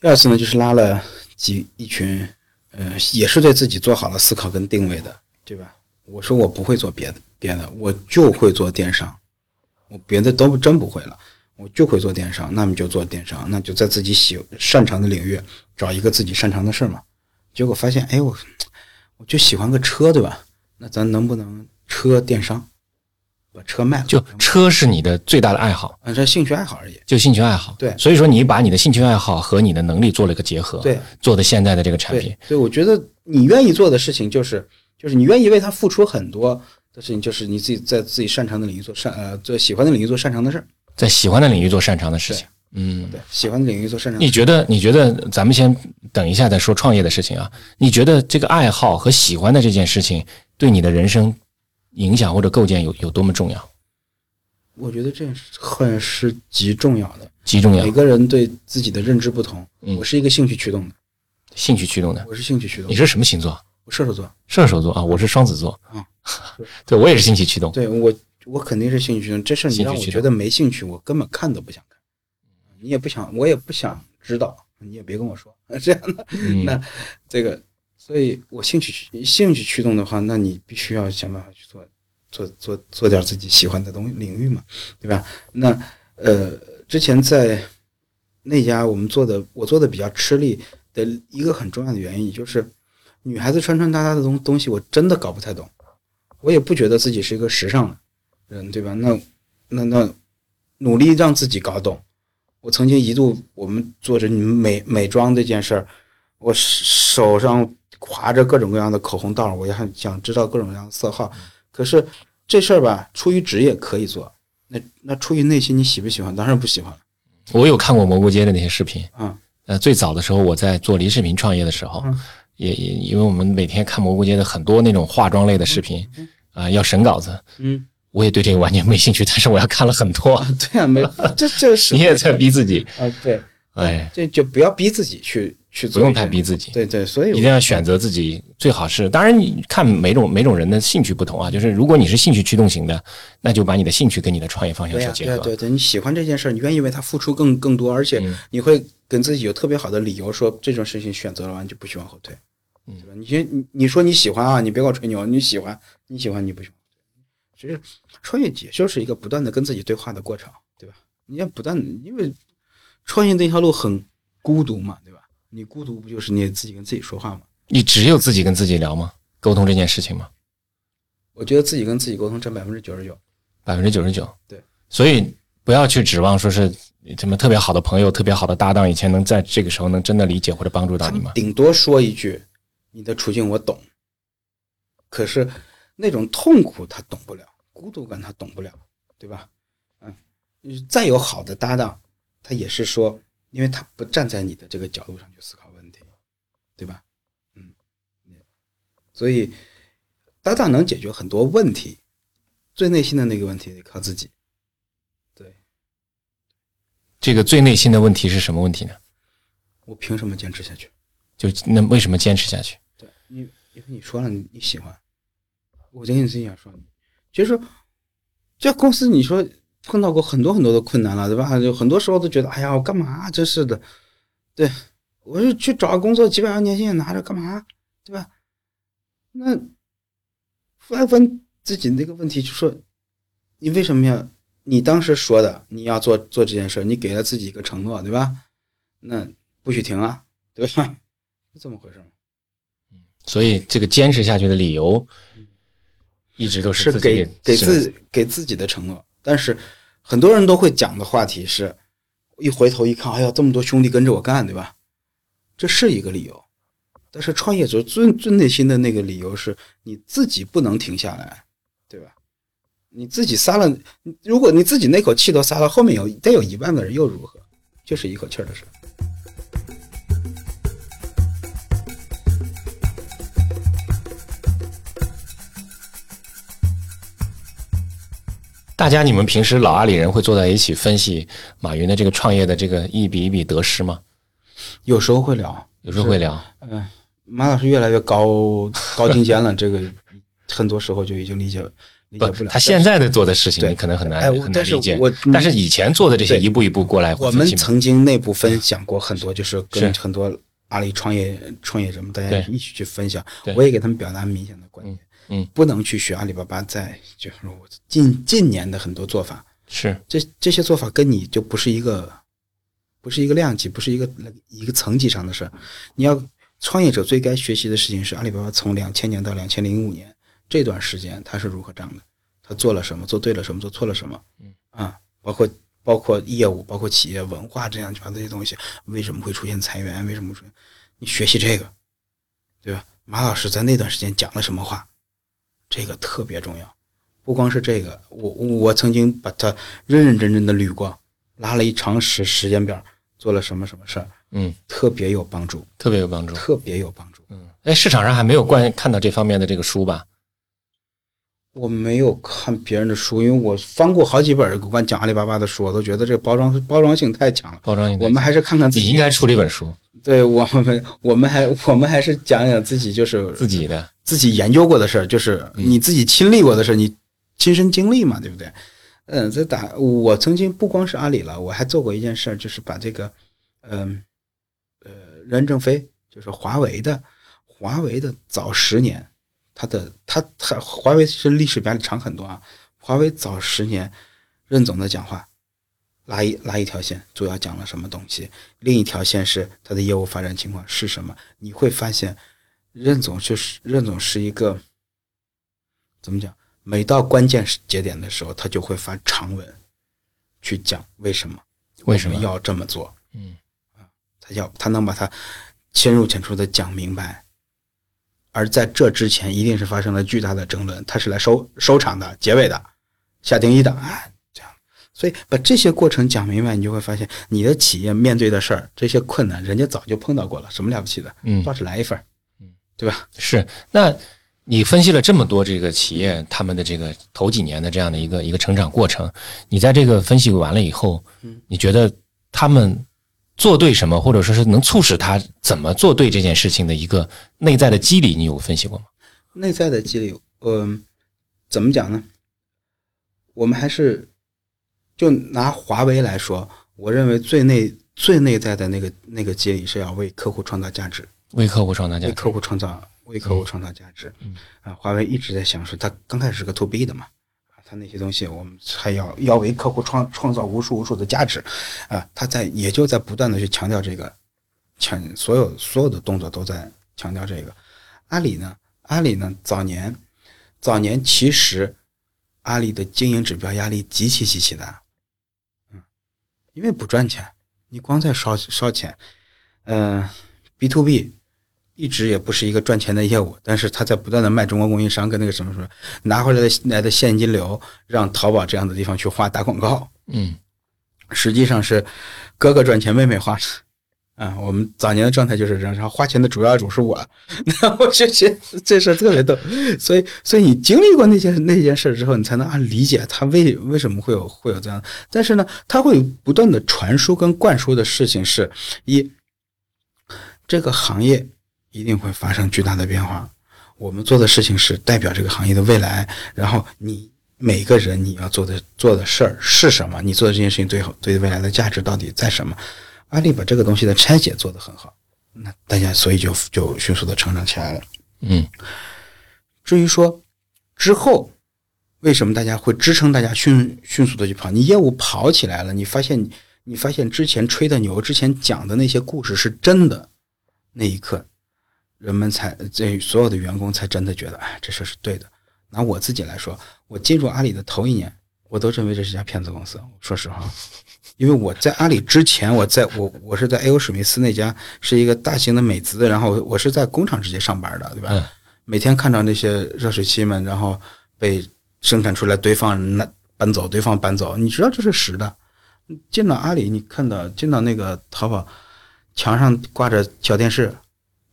第二次呢，就是拉了几一群，呃，也是对自己做好了思考跟定位的，对吧？我说我不会做别的别的，我就会做电商。我别的都真不会了，我就会做电商，那么就做电商，那就在自己喜擅长的领域找一个自己擅长的事嘛。结果发现，哎，我我就喜欢个车，对吧？那咱能不能车电商，把车卖了？就车是你的最大的爱好，啊，这兴趣爱好而已，就兴趣爱好。对，所以说你把你的兴趣爱好和你的能力做了一个结合，对，做的现在的这个产品。所以我觉得你愿意做的事情就是就是你愿意为他付出很多。的事情就是你自己在自己擅长的领域做擅呃做喜欢的领域做擅长的事儿，在喜欢的领域做擅长的事情。嗯，对，喜欢的领域做擅长。你觉得？你觉得？咱们先等一下再说创业的事情啊。你觉得这个爱好和喜欢的这件事情对你的人生影响或者构建有有多么重要？我觉得这很是极重要的，极重要。每个人对自己的认知不同。嗯我是一个兴趣驱动的，兴趣驱动的。我是兴趣驱动。你是什么星座？我射手座。射手座啊，我是双子座。嗯。对，我也是兴趣驱动。对我，我肯定是兴趣驱动。这事你让我觉得没兴趣，我根本看都不想看。你也不想，我也不想知道，你也别跟我说 这样的。那这个，所以我兴趣兴趣驱动的话，那你必须要想办法去做，做做做点自己喜欢的东西领域嘛，对吧？那呃，之前在那家我们做的，我做的比较吃力的一个很重要的原因，就是女孩子穿穿搭搭的东东西，我真的搞不太懂。我也不觉得自己是一个时尚的人，对吧？那那那努力让自己搞懂。我曾经一度，我们做着美美妆这件事儿，我手上划着各种各样的口红道，我也很想知道各种各样的色号。可是这事儿吧，出于职业可以做，那那出于内心你喜不喜欢？当然不喜欢。我有看过蘑菇街的那些视频，嗯，呃，最早的时候我在做离视频创业的时候。也也，因为我们每天看蘑菇街的很多那种化妆类的视频，啊，要审稿子，嗯，我也对这个完全没兴趣，但是我要看了很多，对啊，没，这这是 你也在逼自己啊，对，哎，这就不要逼自己去去做，不用太逼自己。对对，所以一定要选择自己最好是。当然，你看每种每种人的兴趣不同啊，就是如果你是兴趣驱动型的，那就把你的兴趣跟你的创业方向对呀，做结合。对对对，你喜欢这件事儿，你愿意为它付出更更多，而且你会跟自己有特别好的理由，说这种事情选择了完就不许往后退，对吧？你先你你说你喜欢啊，你别给我吹牛，你喜欢你喜欢你不喜欢，其实创业也就是一个不断的跟自己对话的过程，对吧？你要不断的，因为创业这条路很孤独嘛，对吧？你孤独不就是你自己跟自己说话吗？你只有自己跟自己聊吗？沟通这件事情吗？我觉得自己跟自己沟通占百分之九十九，百分之九十九。对，所以不要去指望说是什么特别好的朋友、特别好的搭档，以前能在这个时候能真的理解或者帮助到你吗？顶多说一句你的处境我懂，可是那种痛苦他懂不了，孤独感他懂不了，对吧？嗯，再有好的搭档，他也是说，因为他不站在你的这个角度上去思考问题，对吧？嗯，所以搭档能解决很多问题，最内心的那个问题得靠自己。对，这个最内心的问题是什么问题呢？我凭什么坚持下去？就那为什么坚持下去？对，因为因为你说了你你喜欢，我就跟你自己讲说，其实这公司你说碰到过很多很多的困难了，对吧？就很多时候都觉得，哎呀，我干嘛？真是的，对我就去找个工作，几百万年薪也拿着干嘛？对吧？那后来问自己那个问题，就说你为什么要？你当时说的你要做做这件事，你给了自己一个承诺，对吧？那不许停啊，对吧？是这么回事吗？所以这个坚持下去的理由，一直都是自给给自给自己的承诺。但是很多人都会讲的话题是，一回头一看，哎呀，这么多兄弟跟着我干，对吧？这是一个理由。但是创业者最最内心的那个理由是，你自己不能停下来，对吧？你自己撒了，如果你自己那口气都撒了，后面有再有一万个人又如何？就是一口气儿的事。大家，你们平时老阿里人会坐在一起分析马云的这个创业的这个一笔一笔得失吗？有时候会聊，有时候会聊。嗯，马老师越来越高高精尖了，这个很多时候就已经理解理解不了。他现在的做的事情，对。你可能很难很难理解。我但是以前做的这些一步一步过来，我们曾经内部分享过很多，就是跟很多阿里创业创业者们大家一起去分享，我也给他们表达明显的观点，嗯嗯不能去学阿里巴巴在就是我近近年的很多做法，是这这些做法跟你就不是一个不是一个量级，不是一个一个层级上的事儿。你要创业者最该学习的事情是阿里巴巴从两千年到两千零五年这段时间它是如何涨的，他做了什么，做对了什么，做错了什么，嗯啊，包括包括业务，包括企业文化这样这些东西，为什么会出现裁员，为什么出现？你学习这个，对吧？马老师在那段时间讲了什么话，这个特别重要。不光是这个，我我曾经把它认认真真的捋过，拉了一长时时间表，做了什么什么事儿，嗯，特别有帮助，特别有帮助。特别有帮助。嗯，哎，市场上还没有关看到这方面的这个书吧？我没有看别人的书，因为我翻过好几本有关讲阿里巴巴的书，我都觉得这个包装包装性太强了。包装性我们还是看看自己应该出了一本书，对我们，我们还我们还是讲讲自己，就是自己的。自己研究过的事儿，就是你自己亲历过的事儿，你亲身经历嘛，对不对？嗯，在打我曾经不光是阿里了，我还做过一件事儿，就是把这个，嗯呃任正非就是华为的，华为的早十年，他的他他华为是历史比阿里长很多啊，华为早十年任总的讲话，拉一拉一条线，主要讲了什么东西，另一条线是他的业务发展情况是什么，你会发现。任总就是任总是一个怎么讲？每到关键节点的时候，他就会发长文去讲为什么为什么要这么做。嗯他要他能把它深入浅出的讲明白，而在这之前一定是发生了巨大的争论，他是来收收场的、结尾的、下定义的啊，这样。所以把这些过程讲明白，你就会发现你的企业面对的事儿，这些困难，人家早就碰到过了，什么了不起的？嗯，倒是来一份儿，对吧？是。那你分析了这么多这个企业他们的这个头几年的这样的一个一个成长过程，你在这个分析完了以后，嗯你觉得他们做对什么，或者说是能促使他怎么做对这件事情的一个内在的机理，你有分析过吗？内在的机理，嗯，怎么讲呢？我们还是就拿华为来说，我认为最内最内在的那个那个机理是要为客户创造价值，为客户创造价值，为客户创造为客户创造价值。啊，华为一直在想说，它刚开始是个 to B 的嘛，啊，他那些东西我们还要要为客户创创造无数无数的价值，啊，它在也就在不断的去强调这个，强所有所有的动作都在强调这个。阿里呢，阿里呢，早年早年其实。阿里的经营指标压力极其极其大，嗯，因为不赚钱，你光在烧烧钱，嗯，B to B 一直也不是一个赚钱的业务，但是他在不断的卖中国供应商跟那个什么什么拿回来的来的现金流，让淘宝这样的地方去花打广告，嗯，实际上是哥哥赚钱，妹妹花。啊，我们早年的状态就是这样，然后花钱的主要主是我，那 我就觉得这事特别逗，所以，所以你经历过那件那件事之后，你才能啊理解他为为什么会有会有这样。但是呢，他会不断的传输跟灌输的事情是一，这个行业一定会发生巨大的变化，我们做的事情是代表这个行业的未来，然后你每个人你要做的做的事儿是什么？你做的这件事情最后对未来的价值到底在什么？阿里把这个东西的拆解做得很好，那大家所以就就迅速的成长起来了。嗯，至于说之后为什么大家会支撑大家迅迅速的去跑，你业务跑起来了，你发现你发现之前吹的牛，之前讲的那些故事是真的，那一刻人们才这所有的员工才真的觉得，哎，这事是对的。拿我自己来说，我进入阿里的头一年，我都认为这是家骗子公司，说实话。因为我在阿里之前，我在我我是在 A.O. 史密斯那家是一个大型的美资，然后我是在工厂直接上班的，对吧？每天看到那些热水器们，然后被生产出来堆放那搬走，堆放搬走，你知道这是实的。进到阿里，你看到进到那个淘宝墙上挂着小电视，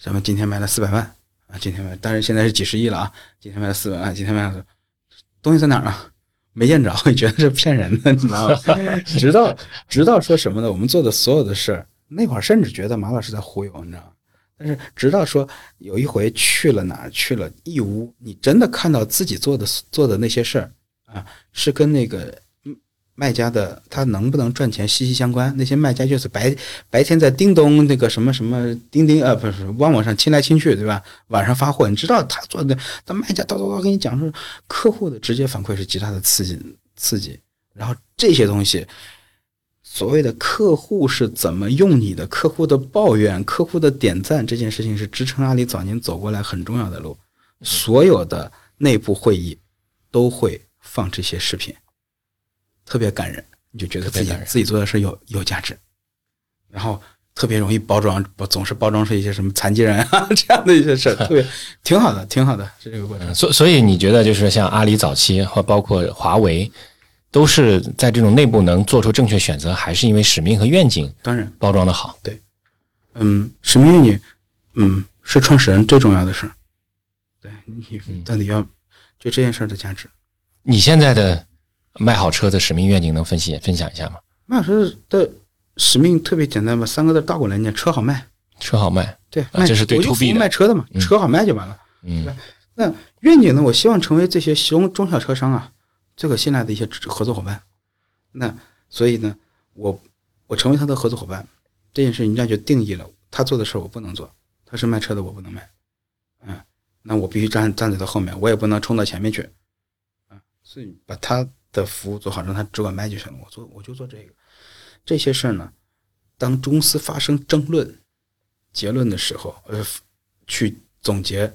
咱们今天卖了四百万啊，今天卖，当然现在是几十亿了啊，今天卖了四百万，今天卖了东西在哪儿啊？没见着，你觉得是骗人的，你知道吗？直到直到说什么呢？我们做的所有的事儿，那会儿甚至觉得马老师在忽悠，你知道吗？但是直到说有一回去了哪儿，去了义乌，你真的看到自己做的做的那些事儿啊，是跟那个。卖家的他能不能赚钱息息相关。那些卖家就是白白天在叮咚那个什么什么钉钉呃不是旺旺上亲来亲去对吧？晚上发货，你知道他做的，那卖家叨叨叨跟你讲说，客户的直接反馈是极大的刺激刺激。然后这些东西，所谓的客户是怎么用你的，客户的抱怨，客户的点赞，这件事情是支撑阿里早年走过来很重要的路。所有的内部会议都会放这些视频。特别感人，你就觉得自己自己做的事有有价值，然后特别容易包装，不总是包装出一些什么残疾人啊 这样的一些事儿，特别挺好的，挺好的，是这个过程。所所以你觉得就是像阿里早期或包括华为，都是在这种内部能做出正确选择，还是因为使命和愿景？当然包装的好，对，嗯，使命愿景，嗯，是创始人最重要的事儿。对你到底要就这件事儿的价值，你现在的。卖好车的使命愿景能分析分享一下吗？卖好车的使命特别简单嘛，三个字倒过来念：车好卖。车好卖，对，这是对 to B 卖车的嘛，车好卖就完了。嗯，那愿景呢？我希望成为这些中中小车商啊最可信赖的一些合作伙伴。那所以呢，我我成为他的合作伙伴，这件事人家就定义了，他做的事我不能做，他是卖车的我不能卖。嗯，那我必须站站在他后面，我也不能冲到前面去。啊，所以把他。的服务做好，让他只管卖就行了。我做我就做这个，这些事儿呢，当公司发生争论、结论的时候，呃，去总结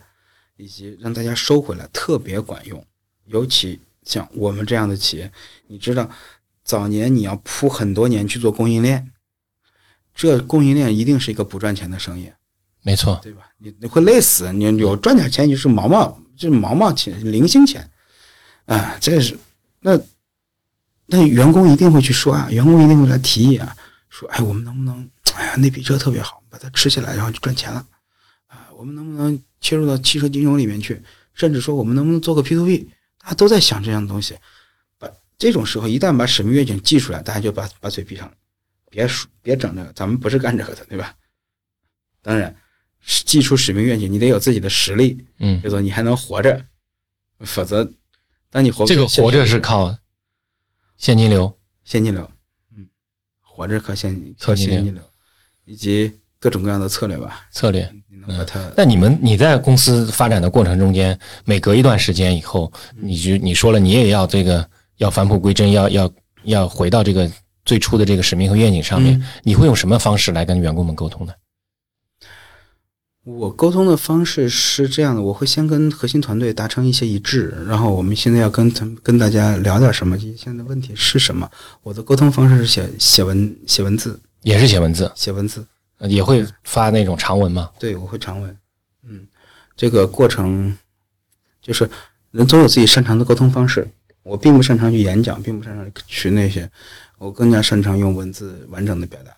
以及让大家收回来，特别管用。尤其像我们这样的企业，你知道，早年你要铺很多年去做供应链，这供应链一定是一个不赚钱的生意，没错，对吧？你你会累死，你有赚点钱就是毛毛，就是毛毛钱、零星钱，啊，这是。那那员工一定会去说啊，员工一定会来提议啊，说哎，我们能不能，哎呀，那笔车特别好，把它吃起来，然后就赚钱了啊？我们能不能切入到汽车金融里面去？甚至说我们能不能做个 P to P？大家都在想这样的东西。把这种时候一旦把使命愿景记出来，大家就把把嘴闭上了，别说别整这个，咱们不是干这个的，对吧？当然，记出使命愿景，你得有自己的实力，嗯，就说你还能活着，否则，当你活这个活着是靠现金流，现金流，嗯，活着靠现靠现金靠现金流，以及各种各样的策略吧，策略。你能把它那你们你在公司发展的过程中间，每隔一段时间以后，你就你说了，你也要这个要返璞归真，要要要回到这个最初的这个使命和愿景上面，你会用什么方式来跟员工们沟通呢？我沟通的方式是这样的，我会先跟核心团队达成一些一致，然后我们现在要跟他们跟大家聊点什么，现在的问题是什么。我的沟通方式是写写文写文字，也是写文字，写文字，呃也会发那种长文吗？对我会长文。嗯，这个过程就是人总有自己擅长的沟通方式。我并不擅长去演讲，并不擅长去那些，我更加擅长用文字完整的表达。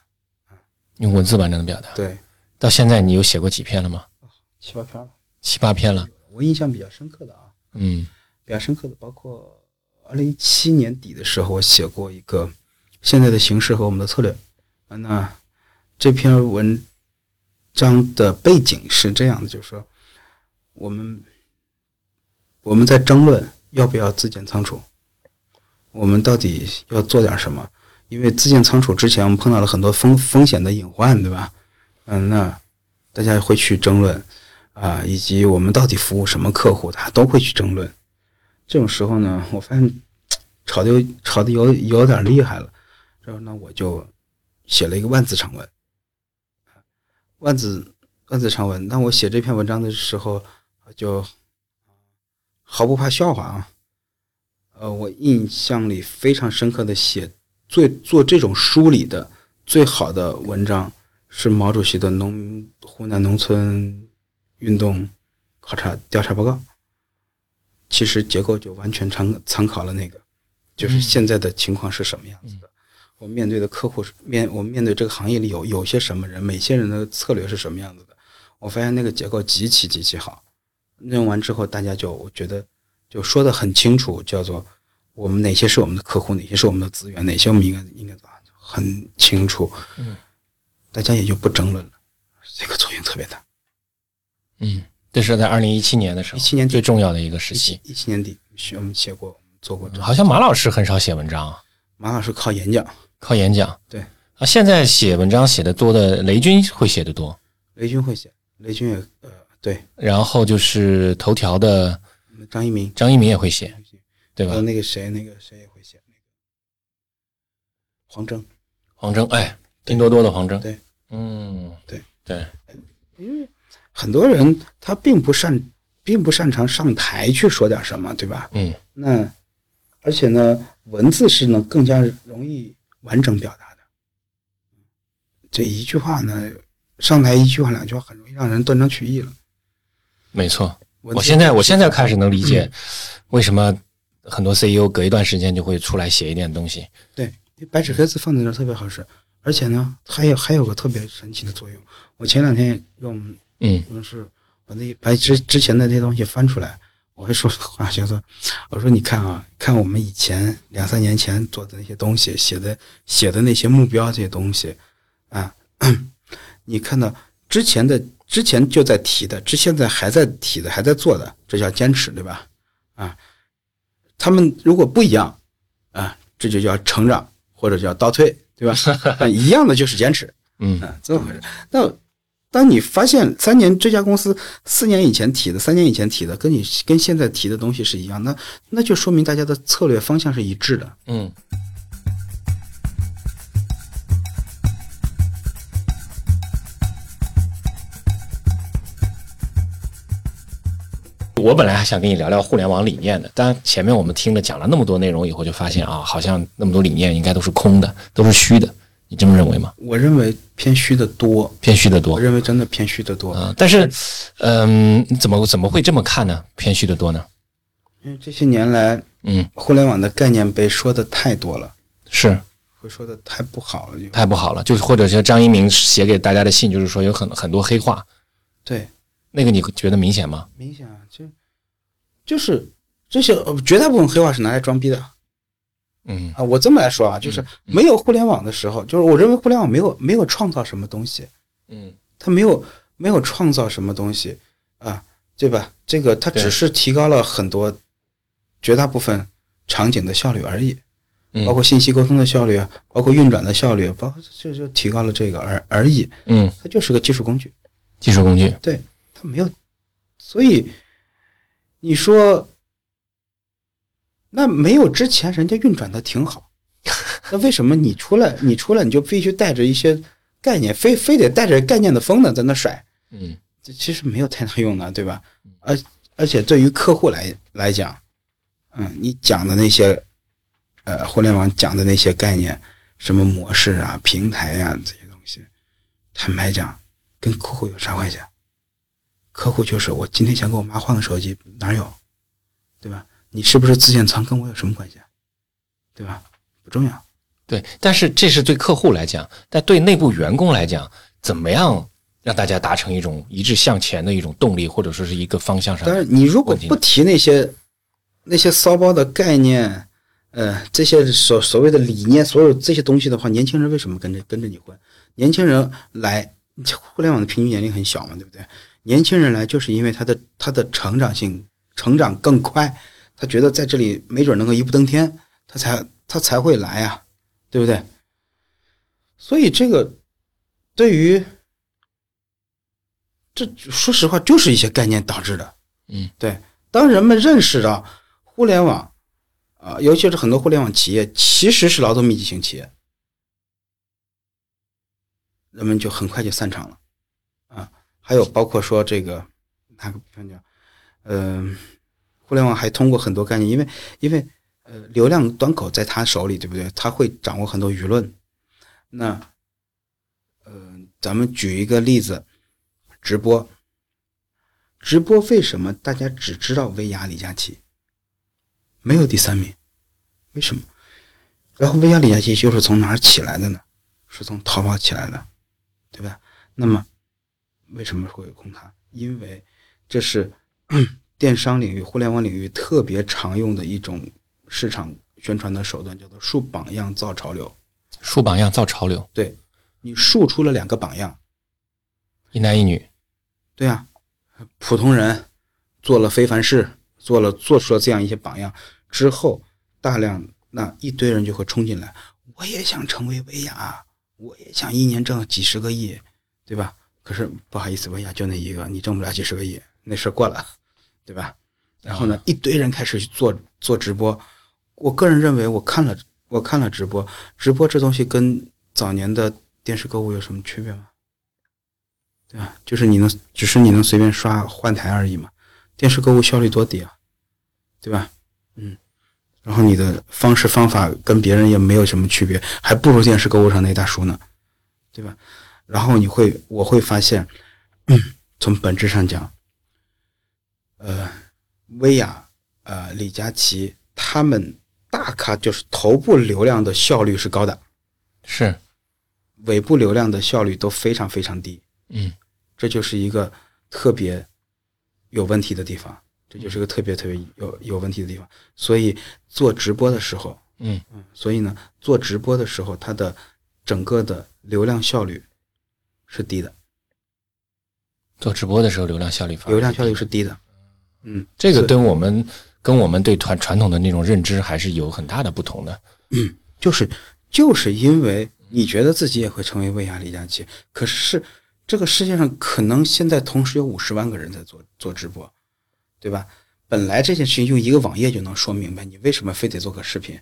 用文字完整的表达。对，到现在你有写过几篇了吗？七八篇了，七八篇了。我印象比较深刻的啊，嗯比较深刻的包括二零一七年底的时候，我写过一个现在的形势和我们的策略。啊，那这篇文章的背景是这样的，就是说我们我们在争论要不要自建仓储，我们到底要做点什么？因为自建仓储之前我们碰到了很多风风险的隐患，对吧？嗯，那大家会去争论啊，以及我们到底服务什么客户，大家都会去争论。这种时候呢，我发现吵的有吵的有有点厉害了，然后呢，我就写了一个万字长文。万字万字长文，当我写这篇文章的时候，就毫不怕笑话啊。呃，我印象里非常深刻的写最做这种梳理的最好的文章是毛主席的农湖南农村运动考察调查报告。其实结构就完全参参考了那个，就是现在的情况是什么样子的。我面对的客户是面，我们面对这个行业里有有些什么人，每些人的策略是什么样子的。我发现那个结构极其极其好。弄完之后，大家就我觉得就说的很清楚，叫做我们哪些是我们的客户，哪些是我们的资源，哪些我们应该应该做，很清楚。嗯，大家也就不争论了，这个作用特别大。嗯，这是在二零一七年的时候，一七年底最重要的一个时期。一七年底，我们写过做过这个。好像马老师很少写文章啊，马老师靠演讲，靠演讲。对啊，现在写文章写的多的，雷军会写的多，雷军会写，雷军也呃对，然后就是头条的张一鸣张一鸣也会写，对吧还有？那个谁，那个谁也会写，那个黄峥，黄峥，哎，拼多多的黄峥，对，嗯，对对，因为很多人他并不擅，并不擅长上台去说点什么，对吧？嗯那而且呢，文字是能更加容易完整表达的。这一句话呢，上台一句话两句话很容易让人断章取义了。没错。我现在我现在开始能理解为什么很多 CEO 隔一段时间就会出来写一点东西。对，白纸黑字放在那儿特别好使，而且呢，还有还有个特别神奇的作用。我前两天用嗯用是把那把之之前的那些东西翻出来，我会说话，叫 做我说你看啊，看我们以前两三年前做的那些东西，写的写的那些目标这些东西啊，你看到之前的之前就在提的，之现在还在提的，还在做的，这叫坚持，对吧？啊，他们如果不一样啊，这就叫成长或者叫倒退，对吧？啊 一样的就是坚持。嗯啊，这么回事。那当你发现三年这家公司四年以前提的、三年以前提的，跟你跟现在提的东西是一样，那那就说明大家的策略方向是一致的。嗯。我本来还想跟你聊聊互联网理念的，但前面我们听了讲了那么多内容以后，就发现啊，好像那么多理念应该都是空的，都是虚的。你这么认为吗？我认为偏虚的多，偏虚的多我认为真的偏虚的多。啊、但是，嗯、你怎么怎么会这么看呢？偏虚的多呢？因为这些年来，嗯，互联网的概念被说的太多了，是会说的太不好了。就太不好了，就是或者是张一鸣写给大家的信，就是说有很很多黑话，对，那个你觉得明显吗？明显啊，就就是这些呃绝大部分黑话是拿来装逼的。嗯。啊，我这么来说啊，就是没有互联网的时候，就是我认为互联网没有没有创造什么东西，嗯。它没有没有创造什么东西啊，对吧？这个它只是提高了很多绝大部分场景的效率而已，嗯。包括信息沟通的效率啊，包括运转的效率，包括就就提高了这个而而已，嗯，它就是个技术工具，技术工具，对，它没有，所以你说那没有之前人家运转的挺好，那为什么你出来你出来你就必须带着一些概念，非非得带着概念的风呢在那甩？嗯这其实没有太大用的，对吧？而而且对于客户来来讲，嗯，你讲的那些，呃，互联网讲的那些概念，什么模式啊、平台呀、这些东西，坦白讲，跟客户有啥关系啊？客户就是我今天想给我妈换个手机，哪有？对吧？你是不是自建仓跟我有什么关系啊？对吧？不重要。对，但是这是对客户来讲，但对内部员工来讲，怎么样让大家达成一种一致向前的一种动力，或者说是一个方向上？但是你如果不提那些那些骚包的概念，呃，这些所所谓的理念，所有这些东西的话，年轻人为什么跟着跟着你混？年轻人来，互联网的平均年龄很小嘛，对不对？年轻人来就是因为他的他的成长性成长更快，他觉得在这里没准能够一步登天，他才他才会来呀、对不对？所以这个对于这说实话就是一些概念导致的。嗯，对。当人们认识到互联网啊、尤其是很多互联网企业其实是劳动密集型企业，人们就很快就散场了啊。还有包括说这个哪个比方讲，嗯、互联网还通过很多概念，因为因为呃流量端口在他手里，对不对？他会掌握很多舆论。那呃，咱们举一个例子，直播。直播为什么大家只知道薇娅、李佳琦，没有第三名？为什么？然后薇娅、李佳琦又是从哪儿起来的呢？是从淘宝起来的，对吧？那么为什么会有空谈？因为这是 电商领域、互联网领域特别常用的一种市场宣传的手段，叫做树榜样造潮流。树榜样造潮流，对你树出了两个榜样，一男一女，对啊，普通人做了非凡事，做了做出了这样一些榜样之后，大量那一堆人就会冲进来，我也想成为薇娅，我也想一年挣几十个亿，对吧？可是不好意思，薇娅就那一个，你挣不了几十个亿，那事儿过了，对吧？然后呢，一堆人开始去做做直播，我个人认为，我看了我看了直播，直播这东西跟早年的电视购物有什么区别吗？对吧？就是你能，只是你能随便刷换台而已嘛。电视购物效率多低啊，对吧？嗯，然后你的方式方法跟别人也没有什么区别，还不如电视购物上那大叔呢，对吧？然后你会，我会发现，嗯，从本质上讲，呃，薇娅、呃，李佳琦他们大咖就是头部流量的效率是高的，是，尾部流量的效率都非常非常低。嗯。这就是一个特别有问题的地方，这就是个特别特别有有问题的地方。所以做直播的时候，嗯。嗯，所以呢，做直播的时候，它的整个的流量效率是低的，做直播的时候流量效率流量效率是低的。嗯，这个跟我们跟我们对传传统的那种认知还是有很大的不同的。就是就是因为你觉得自己也会成为薇娅、李佳琦，可是这个世界上可能现在同时有五十万个人在做做直播，对吧？本来这件事情用一个网页就能说明白，你为什么非得做个视频，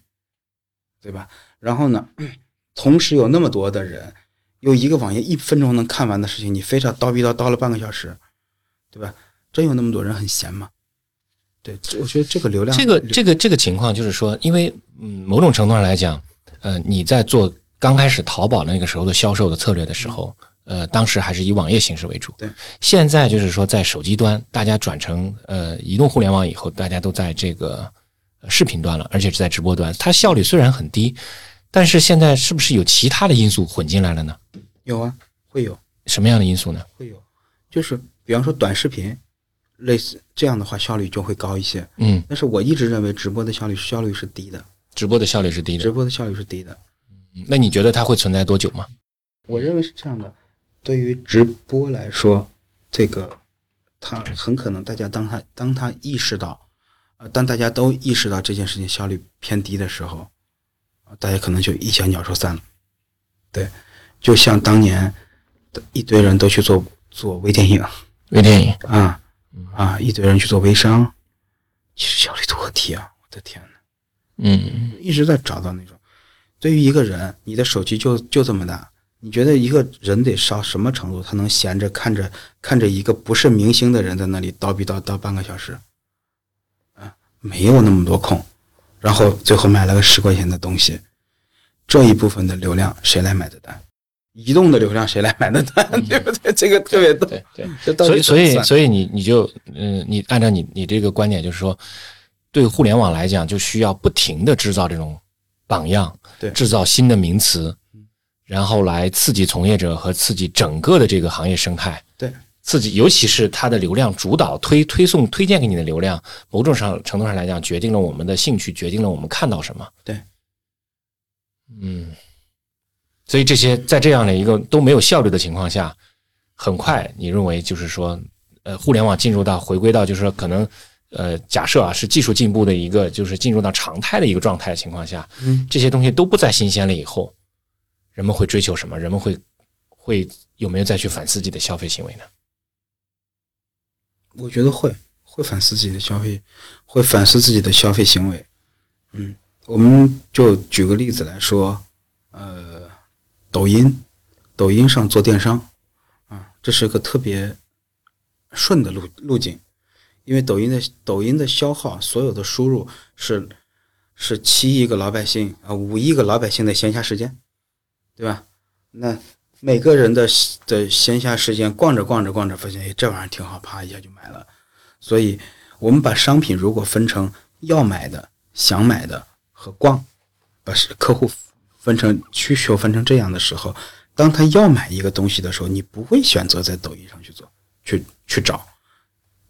对吧？然后呢，同时有那么多的人，用一个网页一分钟能看完的事情，你非常叨逼叨叨了半个小时，对吧？真有那么多人很闲吗？对，我觉得这个流量，这个这个这个情况就是说，因为嗯，某种程度上来讲，呃，你在做刚开始淘宝那个时候的销售的策略的时候，呃，当时还是以网页形式为主。对，现在就是说在手机端，大家转成呃移动互联网以后，大家都在这个呃视频端了，而且是在直播端，它效率虽然很低，但是现在是不是有其他的因素混进来了呢？有啊，会有。什么样的因素呢？会有，就是比方说短视频，类似这样的话效率就会高一些。嗯，但是我一直认为直播的效率效率是低的，直播的效率是低的。直播的效率是低的。嗯那你觉得它会存在多久吗？我认为是这样的，对于直播来说，这个它很可能大家当他当他意识到，呃，当大家都意识到这件事情效率偏低的时候，啊，大家可能就一小鸟说散了。对，就像当年一堆人都去做做微电影，微电影啊啊，一堆人去做微商，其实效率多低啊！我的天呐，嗯，一直在找到那种。对于一个人，你的手机就就这么大，你觉得一个人得烧什么程度，他能闲着看着看着一个不是明星的人在那里叨逼叨叨半个小时？啊，没有那么多空，然后最后买了个十块钱的东西，这一部分的流量谁来买的单？移动的流量谁来买的单？对不对？这个特别多。对对，所以所以所以你你就嗯，你按照你你这个观点，就是说，对互联网来讲，就需要不停的制造这种榜样，对制造新的名词，然后来刺激从业者和刺激整个的这个行业生态。对刺激，尤其是它的流量主导推推送推荐给你的流量，某种上程度上来讲，决定了我们的兴趣，决定了我们看到什么。对，嗯，所以这些在这样的一个都没有效率的情况下，很快你认为就是说，呃，互联网进入到回归到就是说可能。呃，假设啊是技术进步的一个，就是进入到常态的一个状态的情况下，嗯，这些东西都不再新鲜了以后，人们会追求什么？人们会会有没有再去反思自己的消费行为呢？我觉得会会反思自己的消费，会反思自己的消费行为。嗯，我们就举个例子来说，呃，抖音，抖音上做电商，啊，这是个特别顺的路路径，因为抖音的抖音的消耗，所有的输入是是七亿个老百姓啊，五亿个老百姓的闲暇时间，对吧？那每个人的的闲暇时间逛着逛着逛着，发现哎这玩意儿挺好，啪一下就买了。所以，我们把商品如果分成要买的、想买的和逛，把客户分成需求分成这样的时候，当他要买一个东西的时候，你不会选择在抖音上去做，去去找。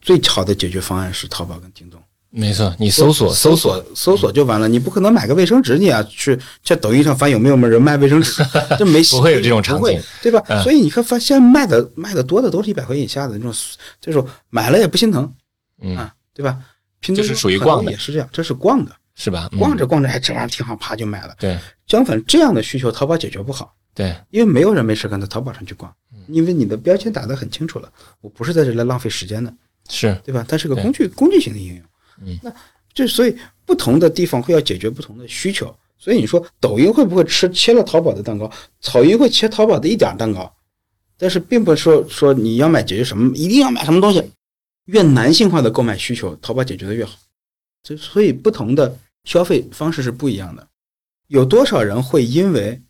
最好的解决方案是淘宝跟京东。没错，你搜索搜索，搜索就完了，你不可能买个卫生纸，你啊去在抖音上翻有没有人卖卫生纸，这没不会有这种场景对吧？嗯所以你看，发现卖的卖的多的都是一百块钱以下的那种，这种买了也不心疼嗯，啊，对吧？拼多多是属于逛的也是这样，这是逛的，是吧？嗯逛着逛着，还，这玩意儿挺好，啪就买了。对相反，这样的需求淘宝解决不好，对，因为没有人没事干到淘宝上去逛，嗯因为你的标签打得很清楚了，我不是在这来浪费时间的。是对吧？它是个工具工具型的应用。嗯，那就所以不同的地方会要解决不同的需求。所以你说抖音会不会吃切了淘宝的蛋糕？草鱼会切淘宝的一点蛋糕，但是并不是说说你要买解决什么，一定要买什么东西，越男性化的购买需求，淘宝解决的越好。所所以不同的消费方式是不一样的。有多少人会因为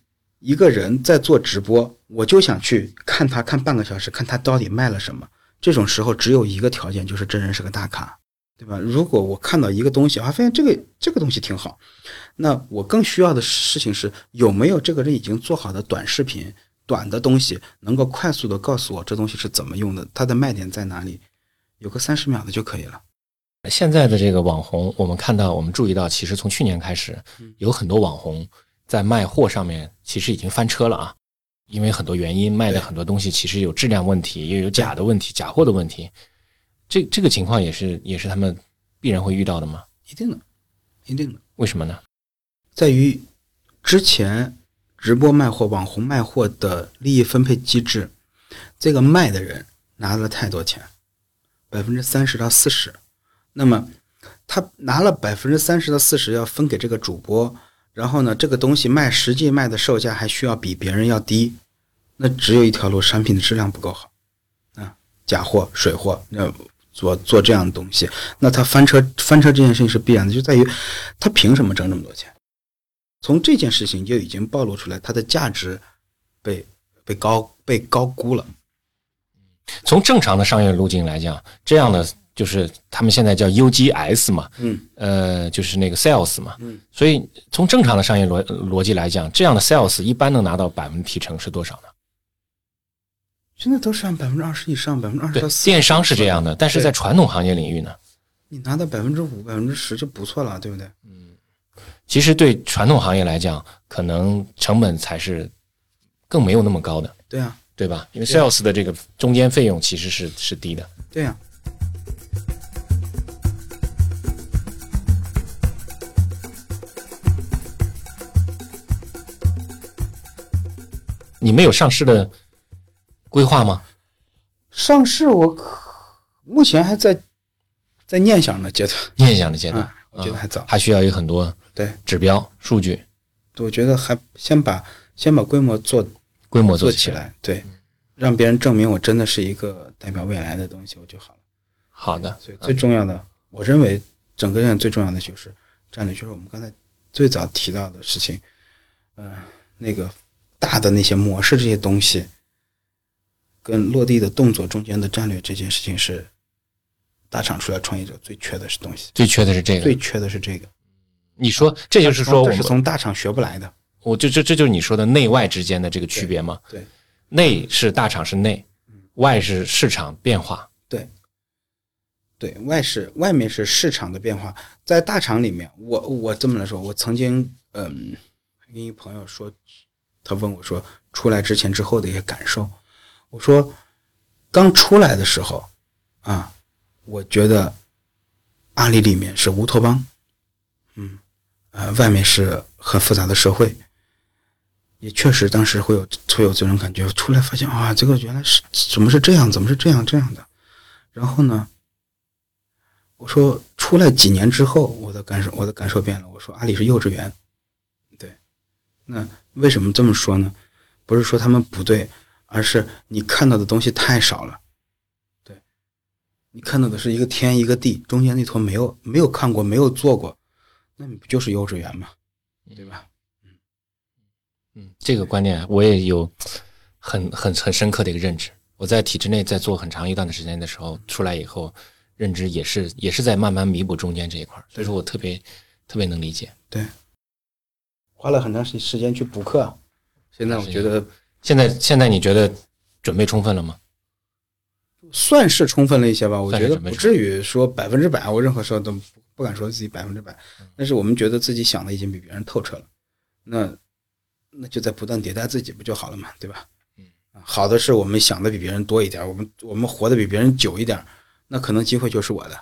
一个人在做直播，我就想去看他看半个小时，看他到底卖了什么？这种时候只有一个条件，就是这人是个大咖，对吧？如果我看到一个东西啊，发现这个这个东西挺好，那我更需要的事情是有没有这个人已经做好的短视频、短的东西，能够快速的告诉我这东西是怎么用的，它的卖点在哪里，有个三十秒的就可以了。现在的这个网红，我们看到，我们注意到，其实从去年开始，有很多网红在卖货上面其实已经翻车了啊，因为很多原因，卖的很多东西其实有质量问题，也有假的问题、假货的问题。这这个情况也是也是他们必然会遇到的吗？一定的，一定的，为什么呢？在于之前直播卖货、网红卖货的利益分配机制，这个卖的人拿了太多钱，百分之三十到四十，那么他拿了百分之三十到四十要分给这个主播，然后呢，这个东西卖实际卖的售价还需要比别人要低，那只有一条路，商品的质量不够好啊，假货、水货，那做做这样的东西，那他翻车翻车这件事情是必然的，就在于他凭什么挣这么多钱？从这件事情就已经暴露出来，它的价值被被高被高估了。从正常的商业路径来讲，这样的就是他们现在叫 UGS 嘛，嗯呃，就是那个 sales 嘛，嗯，所以从正常的商业逻逻辑来讲，这样的 sales 一般能拿到百分之提成是多少呢？现在都是按百分之二十以上，百分之二十对到，四。电商是这样的，但是在传统行业领域呢，你拿到百分之五、百分之十就不错了，对不对？嗯，其实对传统行业来讲，可能成本才是更没有那么高的，对啊，对吧？因为 sales 的这个中间费用其实是是低的。对呀、你们有上市的规划吗？上市我可目前还在在念想的阶段，念想的阶段啊，我觉得还早。还需要有很多对，指标数据我觉得还先把先把规模做规模做起起来，对，让别人证明我真的是一个代表未来的东西，我就好了。好的，所以最重要的，我认为整个人最重要的就是战略，就是我们刚才最早提到的事情，嗯、那个大的那些模式这些东西，跟落地的动作中间的战略这件事情是大厂出来创业者最缺的是东西，最缺的是这个。最缺的是这个。你说这就是说我这是们，从大厂学不来的。我就这这就是你说的内外之间的这个区别吗？对内是大厂是内，外是市场变化。对，对外是外面是市场的变化，在大厂里面，我我这么来说，我曾经嗯跟一朋友说，他问我说出来之前之后的一些感受，我说刚出来的时候啊，我觉得阿里里面是乌托邦，嗯，呃，外面是很复杂的社会。也确实，当时会有会有这种感觉。出来发现啊，这个原来是怎么是这样，怎么是这样这样的。然后呢，我说出来几年之后，我的感受我的感受变了。我说阿里是幼稚园，对。那为什么这么说呢？不是说他们不对，而是你看到的东西太少了。对，你看到的是一个天一个地，中间那坨没有没有看过，没有做过，那你不就是幼稚园吗？对吧？嗯嗯，这个观念我也有很很很深刻的一个认知。我在体制内在做很长一段的时间的时候，出来以后认知也是也是在慢慢弥补中间这一块儿，所以说我特别特别能理解。对，花了很长时时间去补课。现在我觉得现在现在你觉得准备充分了吗？算是充分了一些吧，我觉得不至于说百分之百，我任何时候都不不敢说自己百分之百，但是我们觉得自己想的已经比别人透彻了，那那就在不断迭代自己不就好了嘛，对吧？嗯，好的是我们想的比别人多一点，我们我们活得比别人久一点，那可能机会就是我的，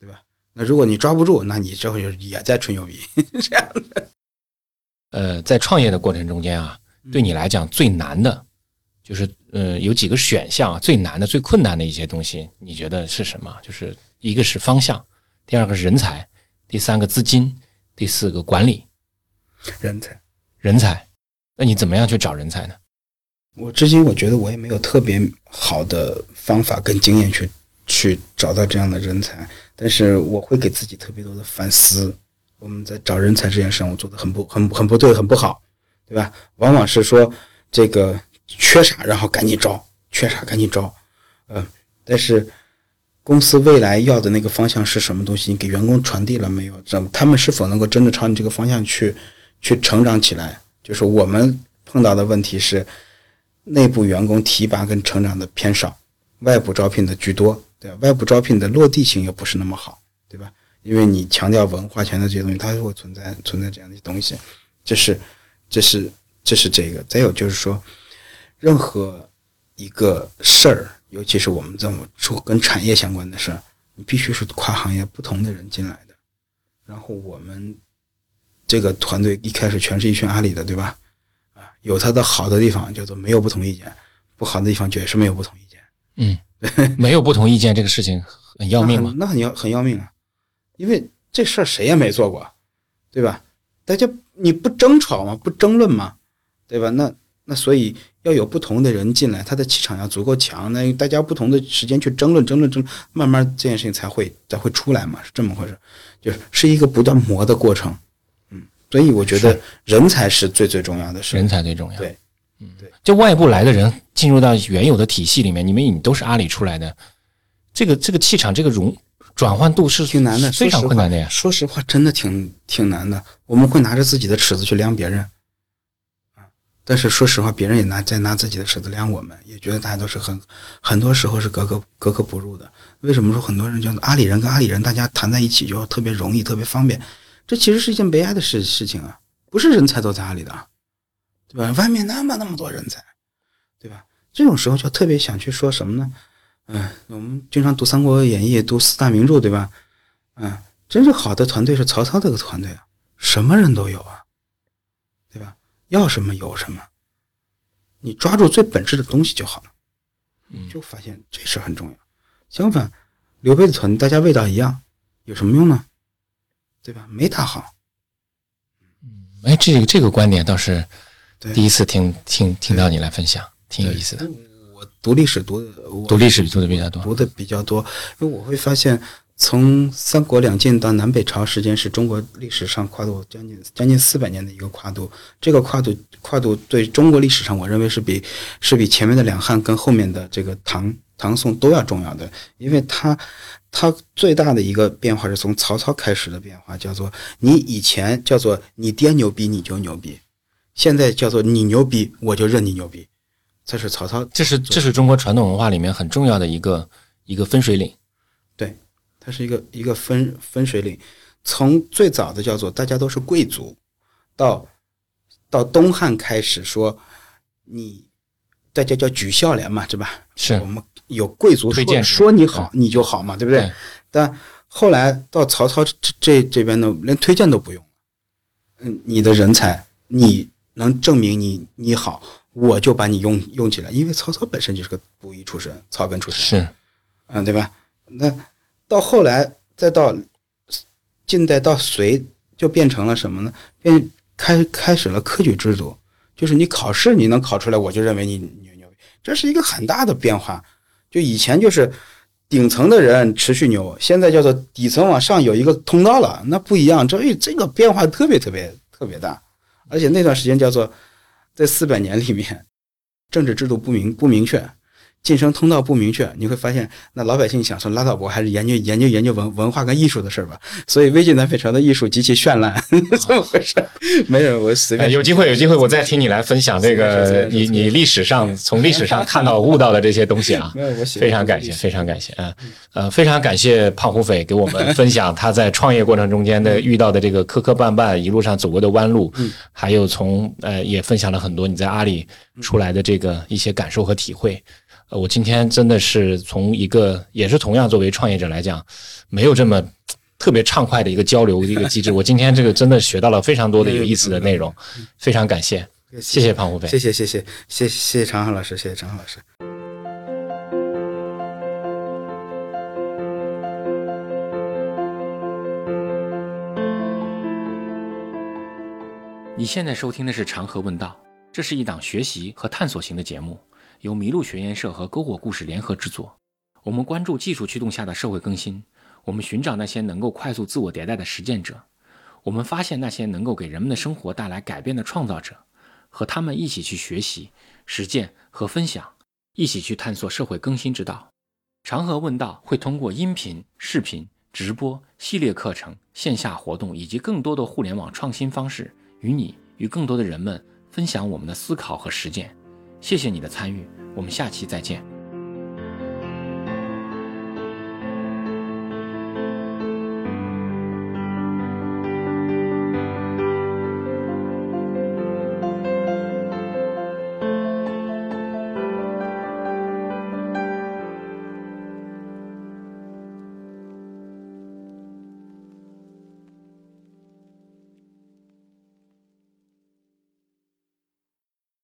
对吧？那如果你抓不住，那你这会也在吹牛逼，这样的。呃，在创业的过程中间啊，对你来讲最难的，就是呃有几个选项啊，最难的、最困难的一些东西，你觉得是什么？就是一个是方向，第二个是人才，第三个资金，第四个管理人才。人才。那你怎么样去找人才呢？我至今我觉得我也没有特别好的方法跟经验去去找到这样的人才，但是我会给自己特别多的反思。我们在找人才这件事上，我做的很不很很不对，很不好，对吧？往往是说这个缺啥，然后赶紧招，缺啥赶紧招，嗯、但是公司未来要的那个方向是什么东西，你给员工传递了没有？怎么他们是否能够真的朝你这个方向去去成长起来？就是我们碰到的问题是，内部员工提拔跟成长的偏少，外部招聘的居多，对吧？外部招聘的落地性又不是那么好，对吧？因为你强调文化权的这些东西，它会存在存在这样的一些东西，这是这是这是这个。再有就是说，任何一个事儿，尤其是我们这么做跟产业相关的事儿，你必须是跨行业不同的人进来的。然后我们这个团队一开始全是一群阿里的，对吧？啊，有它的好的地方，叫做没有不同意见；不好的地方就也是没有不同意见。嗯，没有不同意见这个事情很要命吗？那很要很要命啊，因为这事儿谁也没做过，对吧？大家你不争吵吗？不争论吗？对吧？那那所以要有不同的人进来，他的气场要足够强，那大家不同的时间去争论争论争，慢慢这件事情才会才会出来嘛，是这么回事，就是是一个不断磨的过程。嗯，所以我觉得人才是最最重要的事。人才最重要。对，嗯，对。就外部来的人进入到原有的体系里面，你们你都是阿里出来的，这个这个气场，这个融转换度是挺难的，非常困难的呀。说实话，真的挺挺难的。我们会拿着自己的尺子去量别人，啊，但是说实话，别人也拿在拿自己的尺子量我们，也觉得大家都是很很多时候是格格格格不入的。为什么说很多人觉得阿里人跟阿里人大家谈在一起就特别容易、特别方便？这其实是一件悲哀的事事情啊！不是人才都在阿里的，对吧？外面那么那么多人才，对吧？这种时候就特别想去说什么呢？嗯，我们经常读《三国演义》，读四大名著，对吧？嗯，真正好的团队是曹操这个团队啊，什么人都有啊，对吧？要什么有什么，你抓住最本质的东西就好了。嗯就发现这事很重要。相反，刘备的团大家味道一样，有什么用呢？对吧？没打好。嗯哎，这个这个观点倒是对第一次听听听到你来分享，挺有意思的。我读历史读的，读历史读的比较多，读的比较多，因为我会发现，从三国两晋到南北朝时间是中国历史上跨度将近将近四百年的一个跨度。这个跨度跨度对中国历史上，我认为是比是比前面的两汉跟后面的这个唐唐宋都要重要的，因为它它最大的一个变化是从曹操开始的变化，叫做你以前叫做你爹牛逼你就牛逼，现在叫做你牛逼我就认你牛逼，这是曹操这是这是中国传统文化里面很重要的一个一个分水岭。对，它是一个一个分分水岭，从最早的叫做大家都是贵族，到到东汉开始说你大家叫举孝廉嘛，对吧？是我们有贵族说推荐说你好你就好嘛，对不对？对但后来到曹操这这这边呢，连推荐都不用。嗯，你的人才，你能证明你你好，我就把你用用起来，因为曹操本身就是个布衣出身，草根出身。是，嗯，对吧？那到后来，再到近代到隋，就变成了什么呢？变开开始了科举制度，就是你考试你能考出来，我就认为你牛牛逼，这是一个很大的变化。就以前就是顶层的人持续牛，现在叫做底层往上有一个通道了，那不一样。这这个变化特别特别特别大，而且那段时间叫做在四百年里面，政治制度不明不明确。晋升通道不明确，你会发现，那老百姓想说拉倒吧，我还是研究研究研究文文化跟艺术的事儿吧。所以魏晋南北朝的艺术极其绚烂，这么回事儿？没有，我随哎，便 有机会有机会我再听你来分享这个你你历史上从历史上看到悟到的这些东西啊。没有，我喜欢非常感谢，非常感谢，嗯，呃，非常感谢胖虎匪给我们分享他在创业过程中间的遇到的这个磕磕绊绊，一路上走过的弯路，还有从呃也分享了很多你在阿里出来的这个一些感受和体会。呃，我今天真的是从一个也是同样作为创业者来讲，没有这么特别畅快的一个交流一个机制。我今天这个真的学到了非常多的有意思的内容，非常感谢，谢谢胖虎飞。谢谢谢谢谢谢谢常浩老师，谢谢常浩老师。你现在收听的是《长河问道》，这是一档学习和探索型的节目，由麋鹿学研社和篝火故事联合制作。我们关注技术驱动下的社会更新，我们寻找那些能够快速自我迭代的实践者，我们发现那些能够给人们的生活带来改变的创造者，和他们一起去学习、实践和分享，一起去探索社会更新之道。长河问道会通过音频、视频、直播、系列课程、线下活动以及更多的互联网创新方式，与你与更多的人们分享我们的思考和实践。谢谢你的参与，我们下期再见。